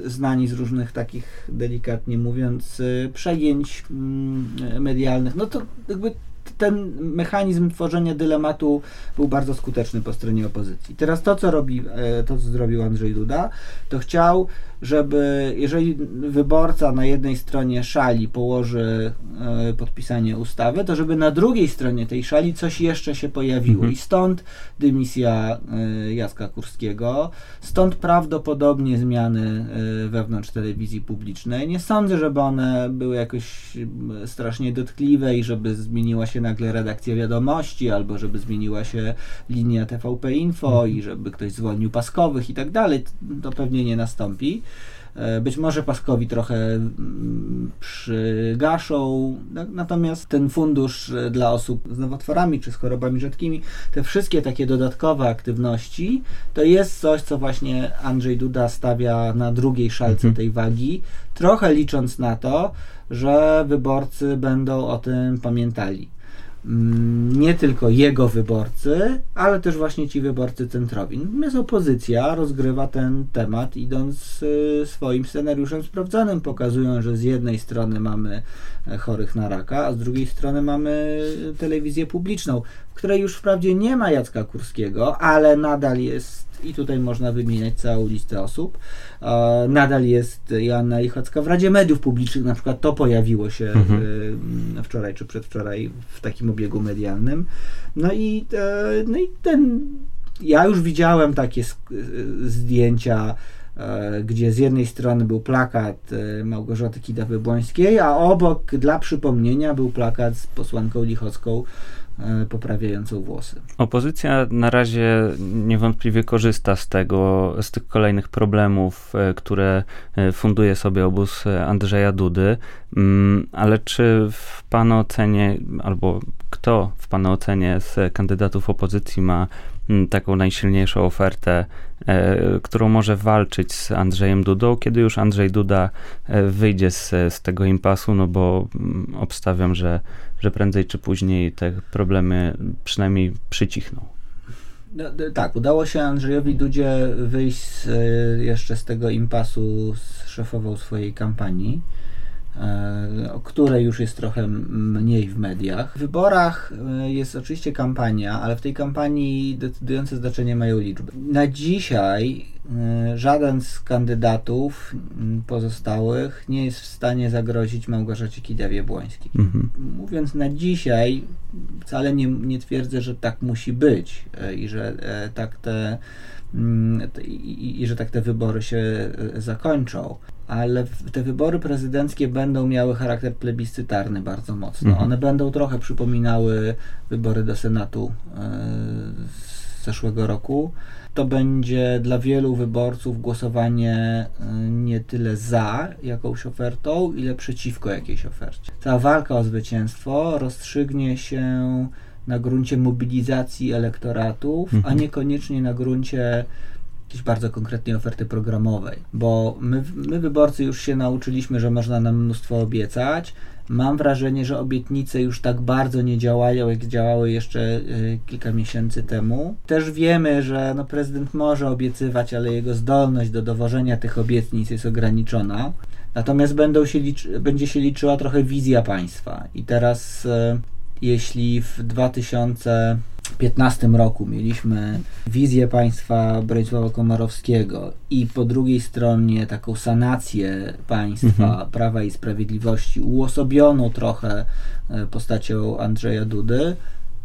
e, znani z różnych takich, delikatnie mówiąc, e, przejęć mm, medialnych, no to jakby ten mechanizm tworzenia dylematu był bardzo skuteczny po stronie opozycji. Teraz to, co robi, e, to, co zrobił Andrzej Duda, to chciał żeby jeżeli wyborca na jednej stronie szali położy e, podpisanie ustawy, to żeby na drugiej stronie tej szali coś jeszcze się pojawiło. Mhm. I stąd dymisja e, Jacka Kurskiego, stąd prawdopodobnie zmiany e, wewnątrz telewizji publicznej. Nie sądzę, żeby one były jakoś strasznie dotkliwe i żeby zmieniła się nagle redakcja wiadomości, albo żeby zmieniła się linia TVP Info mhm. i żeby ktoś zwolnił paskowych i tak dalej. To pewnie nie nastąpi. E, być może Paskowi trochę mm, przygaszą, natomiast ten fundusz e, dla osób z nowotworami czy z chorobami rzadkimi, te wszystkie takie dodatkowe aktywności, to jest coś, co właśnie Andrzej Duda stawia na drugiej szalce mhm. tej wagi, trochę licząc na to, że wyborcy będą o tym pamiętali. Mm, nie tylko jego wyborcy, ale też właśnie ci wyborcy centrowi. Natomiast opozycja rozgrywa ten temat idąc y, swoim scenariuszem sprawdzonym, pokazują, że z jednej strony mamy e, chorych na raka, a z drugiej strony mamy telewizję publiczną, w której już wprawdzie nie ma Jacka Kurskiego, ale nadal jest i tutaj można wymieniać całą listę osób. E, nadal jest Joanna Lichocka w Radzie Mediów Publicznych, na przykład to pojawiło się mhm. e, wczoraj czy przedwczoraj w takim obiegu medialnym. No i, e, no i ten, ja już widziałem takie zdjęcia gdzie z jednej strony był plakat Małgorzaty Kidawy-Błońskiej, a obok dla przypomnienia był plakat z posłanką Lichocką e, poprawiającą włosy. Opozycja na razie niewątpliwie korzysta z tego, z tych kolejnych problemów, e, które e, funduje sobie obóz Andrzeja Dudy, mm, ale czy w Pana ocenie, albo kto w Pana ocenie z kandydatów opozycji ma mm, taką najsilniejszą ofertę, którą może walczyć z Andrzejem Dudą, kiedy już Andrzej Duda wyjdzie z, z tego impasu, no bo mm, obstawiam, że że prędzej czy później te problemy przynajmniej przycichną. No, tak, udało się Andrzejowi Dudzie wyjść z, e, jeszcze z tego impasu z szefową swojej kampanii, e, o której już jest trochę mniej w mediach. W wyborach e, jest oczywiście kampania, ale w tej kampanii decydujące znaczenie mają liczby. Na dzisiaj Y, żaden z kandydatów pozostałych nie jest w stanie zagrozić Małgorzacie Kidawie-Błońskiej. Mhm. Mówiąc na dzisiaj, wcale nie, nie twierdzę, że tak musi być i że e, tak te mm, i, i, że tak te wybory się e, zakończą. Ale te wybory prezydenckie będą miały charakter plebiscytarny bardzo mocno. Mhm. One będą trochę przypominały wybory do Senatu e, z zeszłego roku to będzie dla wielu wyborców głosowanie y, nie tyle za jakąś ofertą, ile przeciwko jakiejś ofercie. Ta walka o zwycięstwo rozstrzygnie się na gruncie mobilizacji elektoratów, mhm. a niekoniecznie na gruncie jakiejś bardzo konkretnej oferty programowej, bo my, my wyborcy już się nauczyliśmy, że można nam mnóstwo obiecać, Mam wrażenie, że obietnice już tak bardzo nie działają, jak działały jeszcze y, kilka miesięcy temu. Też wiemy, że no, prezydent może obiecywać, ale jego zdolność do dowożenia tych obietnic jest ograniczona. Natomiast się liczy, będzie się liczyła trochę wizja państwa. I teraz, y, jeśli w 2000 2015 roku mieliśmy wizję państwa Bronisława Komorowskiego i po drugiej stronie taką sanację państwa mhm. Prawa i Sprawiedliwości, uosobioną trochę e, postacią Andrzeja Dudy,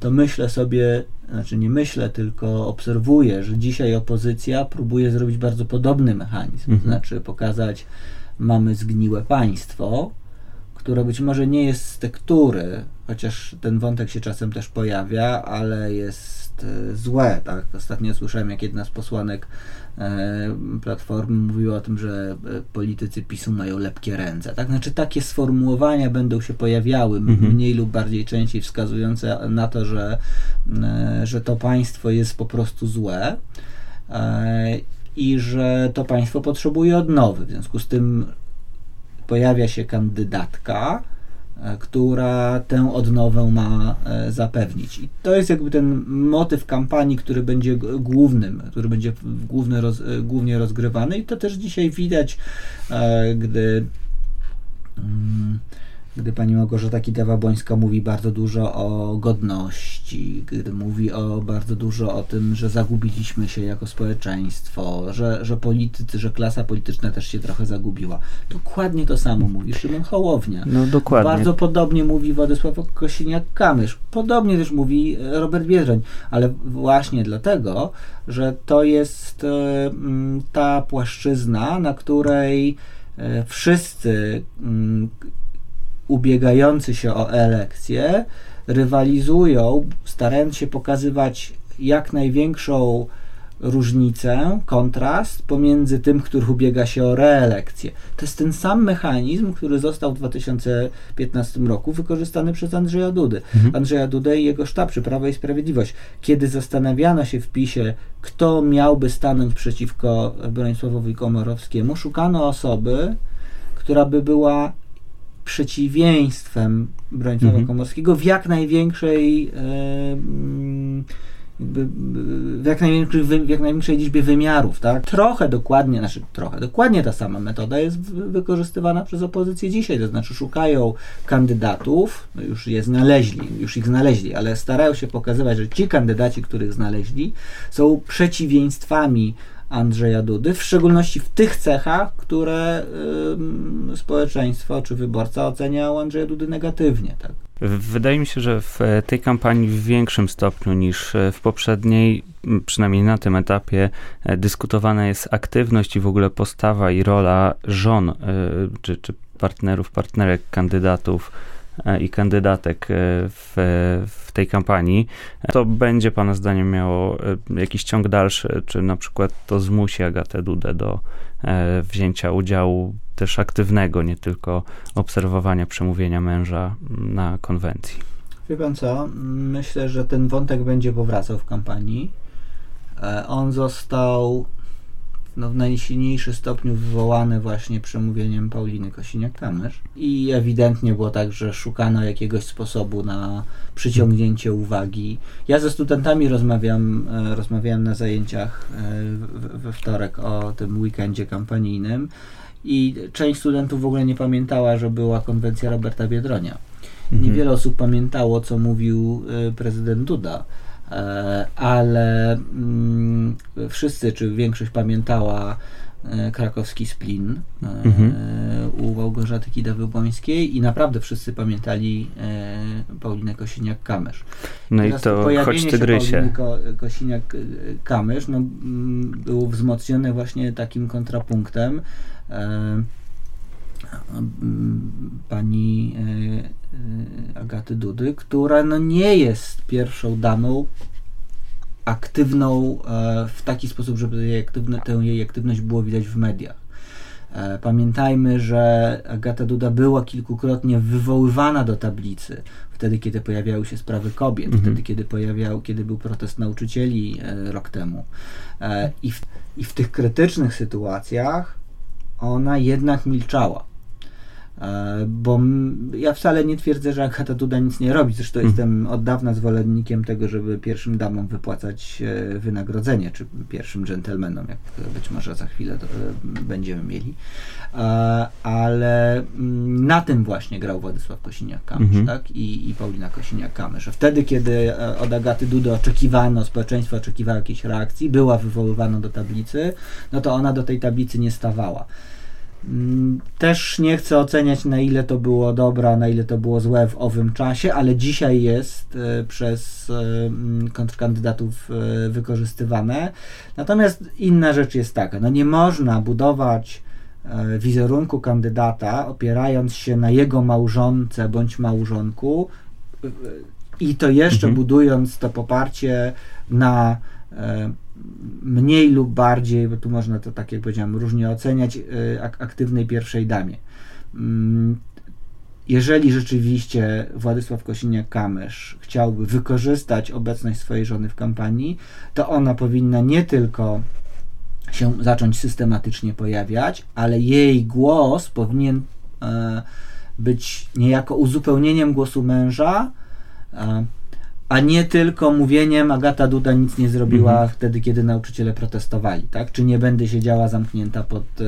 to myślę sobie, znaczy nie myślę, tylko obserwuję, że dzisiaj opozycja próbuje zrobić bardzo podobny mechanizm, mhm. to znaczy pokazać, mamy zgniłe państwo, które być może nie jest z tektury, chociaż ten wątek się czasem też pojawia, ale jest e, złe. Tak? Ostatnio słyszałem, jak jedna z posłanek e, Platformy mówiła o tym, że e, politycy PiSu mają lepkie ręce. Tak? Znaczy takie sformułowania będą się pojawiały, mhm. mniej lub bardziej częściej wskazujące na to, że, że to państwo jest po prostu złe i że to państwo potrzebuje odnowy. W związku z tym pojawia się kandydatka, e, która tę odnowę ma e, zapewnić. I to jest jakby ten motyw kampanii, który będzie głównym, który będzie główny roz, e, głównie rozgrywany i to też dzisiaj widać, gdy mm, gdy pani Małgorzata Kidawa-Błońska mówi bardzo dużo o godności, gdy mówi o bardzo dużo o tym, że zagubiliśmy się jako społeczeństwo, że, że politycy, że klasa polityczna też się trochę zagubiła. Dokładnie to samo mówi Szymon Hołownia. No dokładnie. Bardzo podobnie mówi Władysław Kosiniak-Kamysz. Podobnie też mówi Robert Biedroń, ale właśnie dlatego, że to jest e, ta płaszczyzna, na której e, wszyscy ubiegający się o elekcję rywalizują, starając się pokazywać jak największą różnicę, kontrast pomiędzy tym, który ubiega się o reelekcję. To jest ten sam mechanizm, który został w 2015 roku wykorzystany przez Andrzeja Dudy. Mhm. Andrzeja Dudę i jego sztab, czy Prawo i Sprawiedliwość. Kiedy zastanawiano się w PiSie, kto miałby stanąć przeciwko Bronisławowi Komorowskiemu, szukano osoby, która by była przeciwieństwem Bronisława mhm. Komorskiego w jak największej e, mm, w jak, największej, w jak największej liczbie wymiarów, tak? Trochę dokładnie, znaczy trochę, dokładnie ta sama metoda jest wykorzystywana przez opozycję dzisiaj, to znaczy szukają kandydatów, no już je znaleźli, już ich znaleźli, ale starają się pokazywać, że ci kandydaci, których znaleźli, są przeciwieństwami Andrzeja Dudy, w szczególności w tych cechach, które y, społeczeństwo czy wyborca ocenia u Andrzeja Dudy negatywnie. Tak? Wydaje mi się, że w tej kampanii w większym stopniu niż w poprzedniej, przynajmniej na tym etapie, e, dyskutowana jest aktywność i w ogóle postawa i rola żon y, czy, czy partnerów, partnerek kandydatów i kandydatek w, w tej kampanii. To będzie Pana zdaniem miało jakiś ciąg dalszy, czy na przykład to zmusi Agatę Dudę do wzięcia udziału też aktywnego, nie tylko obserwowania przemówienia męża na konwencji? Wie pan co? Myślę, że ten wątek będzie powracał w kampanii. On został no, w najsilniejszym stopniu wywołany właśnie przemówieniem Pauliny Kosiniak-Kamysz i ewidentnie było tak, że szukano jakiegoś sposobu na przyciągnięcie uwagi. Ja ze studentami rozmawiam, e, rozmawiałem na zajęciach e, we wtorek o tym weekendzie kampanijnym i część studentów w ogóle nie pamiętała, że była konwencja Roberta Biedronia. Mhm. Niewiele osób pamiętało, co mówił e, prezydent Duda ale mm, wszyscy, czy większość pamiętała e, krakowski splin e, mhm. u Małgorzaty Kidawy-Błońskiej i naprawdę wszyscy pamiętali Paulinę Kosiniak-Kamysz. No Teraz i to choć tygrysie. Ko Kosiniak-Kamysz no, mm, było wzmocnione właśnie takim kontrapunktem pani e, e, Agaty Dudy, która no nie jest pierwszą damą aktywną e, w taki sposób, żeby jej aktywne, tę jej aktywność było widać w mediach. Pamiętajmy, że Agata Duda była kilkukrotnie wywoływana do tablicy, wtedy kiedy pojawiały się sprawy kobiet, mhm. wtedy kiedy pojawiał, kiedy był protest nauczycieli rok temu. I w, I w tych krytycznych sytuacjach ona jednak milczała. E, bo ja wcale nie twierdzę, że Agata Duda nic nie robi. Zresztą hmm. jestem od dawna zwolennikiem tego, żeby pierwszym damom wypłacać e, wynagrodzenie, czy pierwszym dżentelmenom, jak być może za chwilę e, będziemy mieli. Ale mm, na tym właśnie grał Władysław Kosiniak-Kamysz hmm. tak? I, i Paulina Kosiniak-Kamysz. Wtedy, kiedy od Agaty Dudy oczekiwano, społeczeństwo oczekiwało jakiejś reakcji, była wywoływana do tablicy, no to ona do tej tablicy nie stawała. Mm, też nie chcę oceniać, na ile to było dobre, na ile to było złe w owym czasie, ale dzisiaj jest e, przez e, mm, kontrkandydatów e, wykorzystywane. Natomiast inna rzecz jest taka: no nie można budować wizerunku kandydata opierając się na jego małżonce bądź małżonku i to jeszcze mhm. budując to poparcie na mniej lub bardziej, bo tu można to tak jak powiedziałem różnie oceniać, e, aktywnej pierwszej damie. Mm, jeżeli rzeczywiście Władysław Kosiniak-Kamysz chciałby wykorzystać obecność swojej żony w kampanii, to ona powinna nie tylko się zacząć systematycznie pojawiać, ale jej głos powinien e, być niejako uzupełnieniem głosu męża, e, a nie tylko mówieniem Agata Duda nic nie zrobiła mhm. wtedy, kiedy nauczyciele protestowali, tak? Czy nie będę siedziała zamknięta pod e,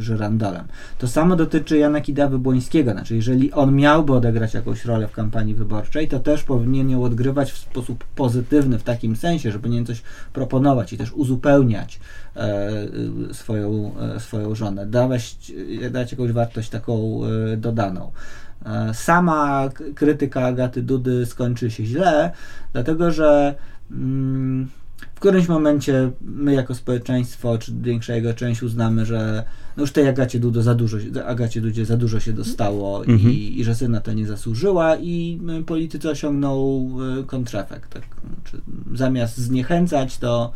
żyrandolem. To samo dotyczy Jana Kidawy-Błońskiego, znaczy jeżeli on miałby odegrać jakąś rolę w kampanii wyborczej, to też powinien ją odgrywać w sposób pozytywny, w takim sensie, żeby nie coś proponować i też uzupełniać e, swoją, e, swoją żonę, dawać, dać jakąś wartość taką dodaną. E, sama krytyka Agaty Dudy skończy się źle, dlatego że mm, w którymś momencie my jako społeczeństwo, czy większa jego część uznamy, że no już tej Agacie, Dudo za dużo, Agacie Dudzie za dużo się dostało mhm. i, i, że syna to nie zasłużyła i politycy osiągną e, kontrefekt. Tak? zamiast zniechęcać, to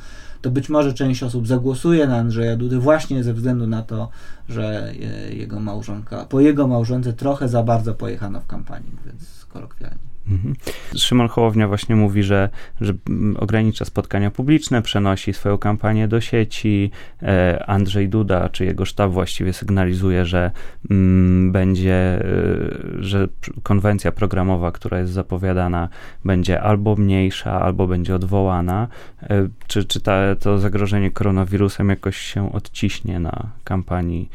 to być może część osób zagłosuje na Andrzeja Dudy właśnie ze względu na to, że jego małżonka, po jego małżonce trochę za bardzo pojechano w kampanii, więc kolokwialnie. Mhm. Szymon Hołownia właśnie mówi, że, że ogranicza spotkania publiczne, przenosi swoją kampanię do sieci. E, Andrzej Duda, czy jego sztab właściwie sygnalizuje, że mm, będzie, e, że konwencja programowa, która jest zapowiadana, będzie albo mniejsza, albo będzie odwołana. E, czy czy ta, to zagrożenie koronawirusem jakoś się odciśnie na kampanii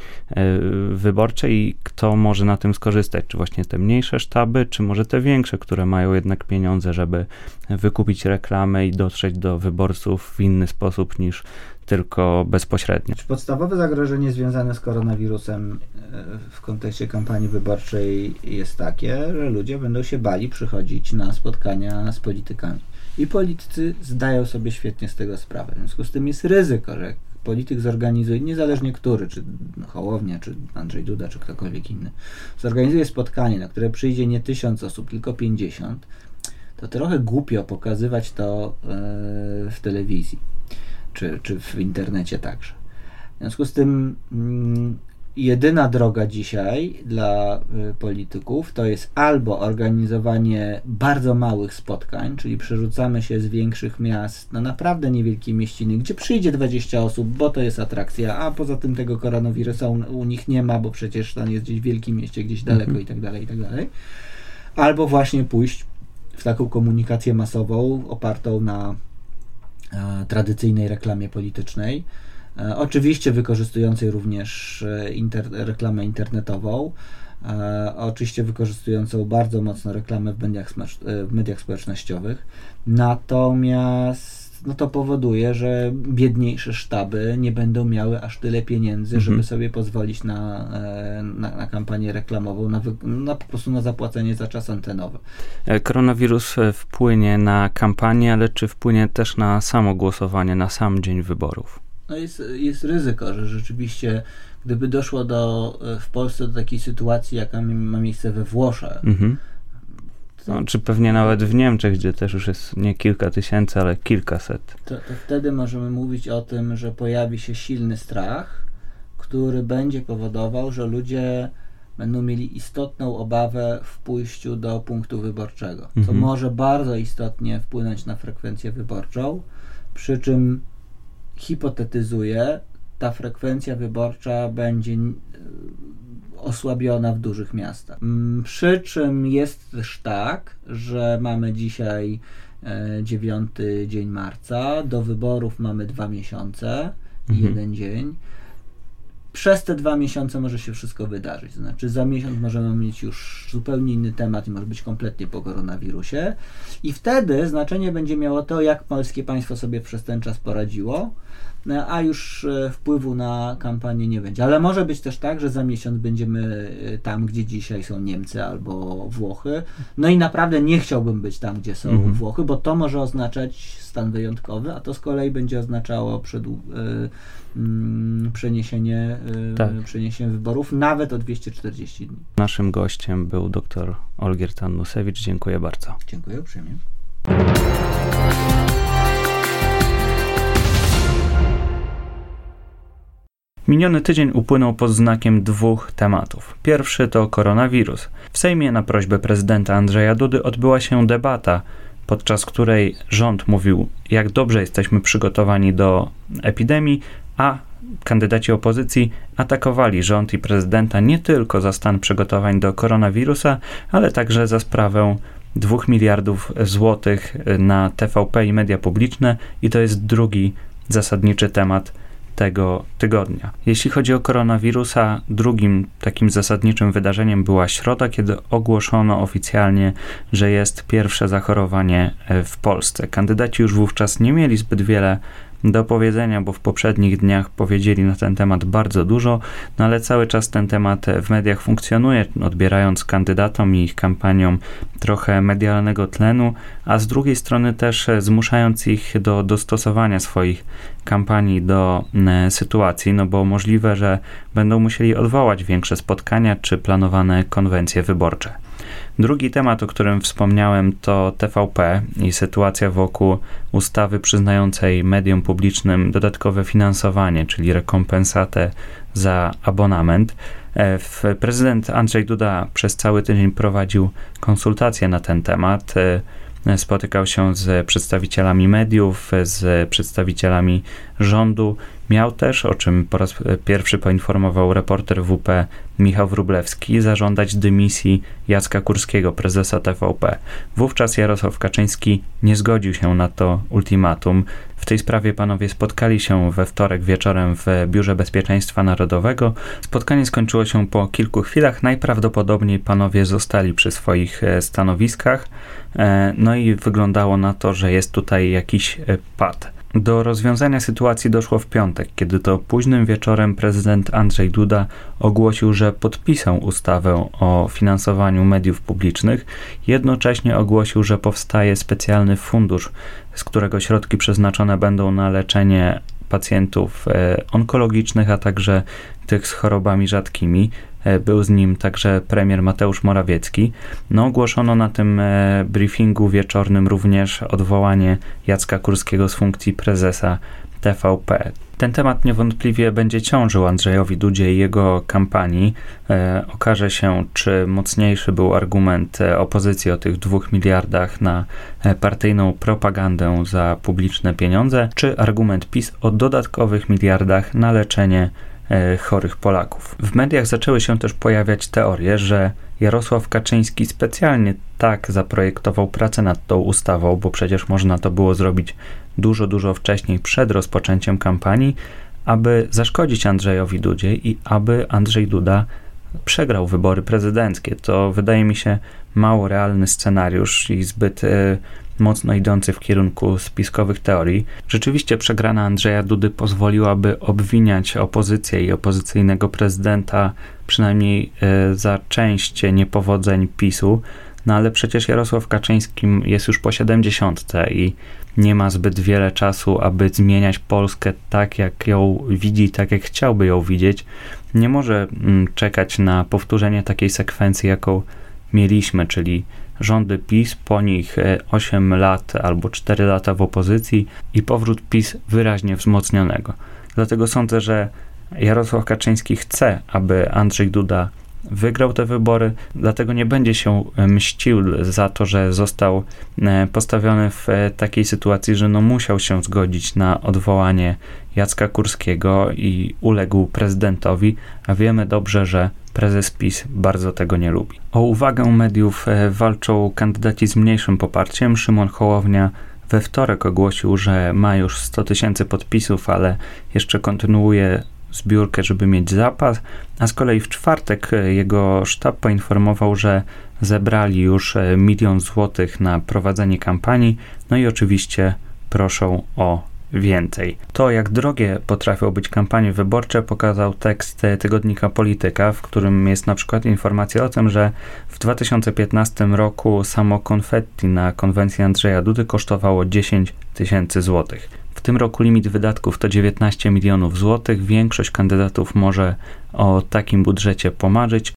wyborczej i kto może na tym skorzystać? Czy właśnie te mniejsze sztaby, czy może te większe, które które mają jednak pieniądze, żeby wykupić reklamę i dotrzeć do wyborców w inny sposób niż tylko bezpośrednio. Podstawowe zagrożenie związane z koronawirusem e, w kontekście kampanii wyborczej jest takie, że ludzie będą się bali przychodzić na spotkania z politykami. I politycy zdają sobie świetnie z tego sprawę. W związku z tym jest ryzyko, że polityk zorganizuje, niezależnie który, czy Hołownia, czy Andrzej Duda, czy ktokolwiek inny, zorganizuje spotkanie, na które przyjdzie nie tysiąc osób, tylko pięćdziesiąt, to trochę głupio pokazywać to e, w telewizji, czy, czy w internecie także. W związku z tym mm, jedyna droga dzisiaj dla y, polityków to jest albo organizowanie bardzo małych spotkań, czyli przerzucamy się z większych miast na naprawdę niewielkie mieściny, gdzie przyjdzie 20 osób, bo to jest atrakcja, a poza tym tego koronawirusa u, u nich nie ma, bo przecież tam jest gdzieś w wielkim mieście, gdzieś daleko mhm. i tak dalej, i tak dalej. Albo właśnie pójść w taką komunikację masową opartą na e, tradycyjnej reklamie politycznej, oczywiście wykorzystującej również e, inter, reklamę internetową, e, oczywiście wykorzystującą bardzo mocno reklamę w mediach, w mediach społecznościowych. Natomiast no to powoduje, że biedniejsze sztaby nie będą miały aż tyle pieniędzy, mhm. żeby sobie pozwolić na, na, na kampanię reklamową, na, na, po prostu na zapłacenie za czas antenowy. Koronawirus wpłynie na kampanię, ale czy wpłynie też na samo głosowanie, na sam dzień wyborów? No jest, jest ryzyko, że rzeczywiście gdyby doszło do, e, w Polsce do takiej sytuacji, jaka ma miejsce we Włoszech, mhm. No, czy pewnie nawet w Niemczech, gdzie też już jest nie kilka tysięcy, ale kilkaset. To, to, wtedy możemy mówić o tym, że pojawi się silny strach, który będzie powodował, że ludzie będą mieli istotną obawę w pójściu do punktu wyborczego, co mhm. może bardzo istotnie wpłynąć na frekwencję wyborczą, przy czym hipotetyzuję, ta frekwencja wyborcza będzie e, osłabiona w dużych miastach. Mm, przy czym jest też tak, że mamy dzisiaj 9 e, dzień marca, do wyborów mamy dwa miesiące mhm. jeden dzień. Przez te dwa miesiące może się wszystko wydarzyć. Znaczy, za miesiąc możemy mieć już zupełnie inny temat i może być kompletnie po koronawirusie. I wtedy znaczenie będzie miało to, jak polskie państwo sobie przez ten czas poradziło a już e, wpływu na kampanię nie będzie. Ale może być też tak, że za miesiąc będziemy e, tam, gdzie dzisiaj są Niemcy albo Włochy. No i naprawdę nie chciałbym być tam, gdzie są mhm. Włochy, bo to może oznaczać stan wyjątkowy, a to z kolei będzie oznaczało przed, y, y, przeniesienie, y, tak. przeniesienie wyborów nawet o 240 dni. Naszym gościem był dr Olgier Tannusewicz. Dziękuję bardzo. Dziękuję uprzejmie. Miniony tydzień upłynął pod znakiem dwóch tematów. Pierwszy to koronawirus. W Sejmie na prośbę prezydenta Andrzeja Dudy odbyła się debata, podczas której rząd mówił, jak dobrze jesteśmy przygotowani do epidemii, a kandydaci opozycji atakowali rząd i prezydenta nie tylko za stan przygotowań do koronawirusa, ale także za sprawę 2 miliardów złotych na TVP i media publiczne i to jest drugi zasadniczy temat tego tygodnia. Jeśli chodzi o koronawirusa, drugim takim zasadniczym wydarzeniem była środa, kiedy ogłoszono oficjalnie, że jest pierwsze zachorowanie e, w Polsce. Kandydaci już wówczas nie mieli zbyt wiele do powiedzenia, bo w poprzednich dniach powiedzieli na ten temat bardzo dużo, no ale cały czas ten temat w mediach funkcjonuje, odbierając kandydatom i ich kampaniom trochę medialnego tlenu, a z drugiej strony też zmuszając ich do dostosowania swoich kampanii do e, sytuacji, no bo możliwe, że będą musieli odwołać większe spotkania czy planowane konwencje wyborcze. Drugi temat, o którym wspomniałem, to TVP i sytuacja wokół ustawy przyznającej mediom publicznym dodatkowe finansowanie, czyli rekompensatę za abonament. E, prezydent Andrzej Duda przez cały tydzień prowadził konsultacje na ten temat. E, spotykał się z przedstawicielami mediów, z przedstawicielami rządu. Miał też, o czym po raz pierwszy poinformował reporter WP Michał Wrublewski, zażądać dymisji Jacka Kurskiego, prezesa TVP. Wówczas Jarosław Kaczyński nie zgodził się na to ultimatum. W tej sprawie panowie spotkali się we wtorek wieczorem w Biurze Bezpieczeństwa Narodowego. Spotkanie skończyło się po kilku chwilach. Najprawdopodobniej panowie zostali przy swoich e, stanowiskach. E, no i wyglądało na to, że jest tutaj jakiś e, pad. Do rozwiązania sytuacji doszło w piątek, kiedy to późnym wieczorem prezydent Andrzej Duda ogłosił, że podpisał ustawę o finansowaniu mediów publicznych. Jednocześnie ogłosił, że powstaje specjalny fundusz, z którego środki przeznaczone będą na leczenie pacjentów onkologicznych, a także tych z chorobami rzadkimi. Był z nim także premier Mateusz Morawiecki. No, ogłoszono na tym briefingu wieczornym również odwołanie Jacka Kurskiego z funkcji prezesa TVP. Ten temat niewątpliwie będzie ciążył Andrzejowi Dudzie i jego kampanii. E, okaże się, czy mocniejszy był argument e, opozycji o tych dwóch miliardach na e, partyjną propagandę za publiczne pieniądze, czy argument PiS o dodatkowych miliardach na leczenie e, chorych Polaków. W mediach zaczęły się też pojawiać teorie, że Jarosław Kaczyński specjalnie tak zaprojektował pracę nad tą ustawą, bo przecież można to było zrobić dużo, dużo wcześniej, przed rozpoczęciem kampanii, aby zaszkodzić Andrzejowi Dudzie i aby Andrzej Duda przegrał wybory prezydenckie. To wydaje mi się mało realny scenariusz i zbyt y, mocno idący w kierunku spiskowych teorii. Rzeczywiście przegrana Andrzeja Dudy pozwoliłaby obwiniać opozycję i opozycyjnego prezydenta przynajmniej y, za część niepowodzeń PiSu, no ale przecież Jarosław Kaczyński jest już po 70 i nie ma zbyt wiele czasu, aby zmieniać Polskę tak, jak ją widzi, tak jak chciałby ją widzieć. Nie może mm, czekać na powtórzenie takiej sekwencji, jaką mieliśmy, czyli rządy PiS, po nich 8 e, lat albo 4 lata w opozycji i powrót PiS wyraźnie wzmocnionego. Dlatego sądzę, że Jarosław Kaczyński chce, aby Andrzej Duda wygrał te wybory, dlatego nie będzie się e, mścił za to, że został e, postawiony w e, takiej sytuacji, że no musiał się zgodzić na odwołanie Jacka Kurskiego i uległ prezydentowi, a wiemy dobrze, że prezes PiS bardzo tego nie lubi. O uwagę mediów walczą kandydaci z mniejszym poparciem. Szymon Hołownia we wtorek ogłosił, że ma już 100 tysięcy podpisów, ale jeszcze kontynuuje zbiórkę, żeby mieć zapas, a z kolei w czwartek e, jego sztab poinformował, że zebrali już e, milion złotych na prowadzenie kampanii, no i oczywiście proszą o więcej. To, jak drogie potrafią być kampanie wyborcze, pokazał tekst e, tygodnika Polityka, w którym jest na przykład informacja o tym, że w 2015 roku samo konfetti na konwencji Andrzeja Dudy kosztowało 10 tysięcy złotych. W tym roku limit wydatków to 19 milionów złotych. Większość kandydatów może o takim budżecie pomarzyć.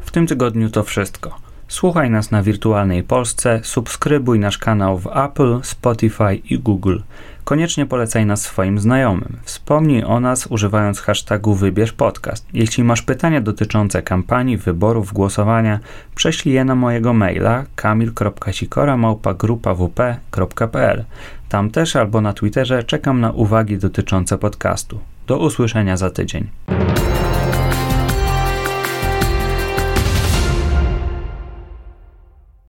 W tym tygodniu to wszystko. Słuchaj nas na Wirtualnej Polsce, subskrybuj nasz kanał w Apple, Spotify i Google. Koniecznie polecaj nas swoim znajomym. Wspomnij o nas używając hashtagu Wybierz Podcast. Jeśli masz pytania dotyczące kampanii, wyborów, głosowania, prześlij je na mojego maila kamil.sikora.grupawp.pl Tam też albo na Twitterze czekam na uwagi dotyczące podcastu. Do usłyszenia za tydzień.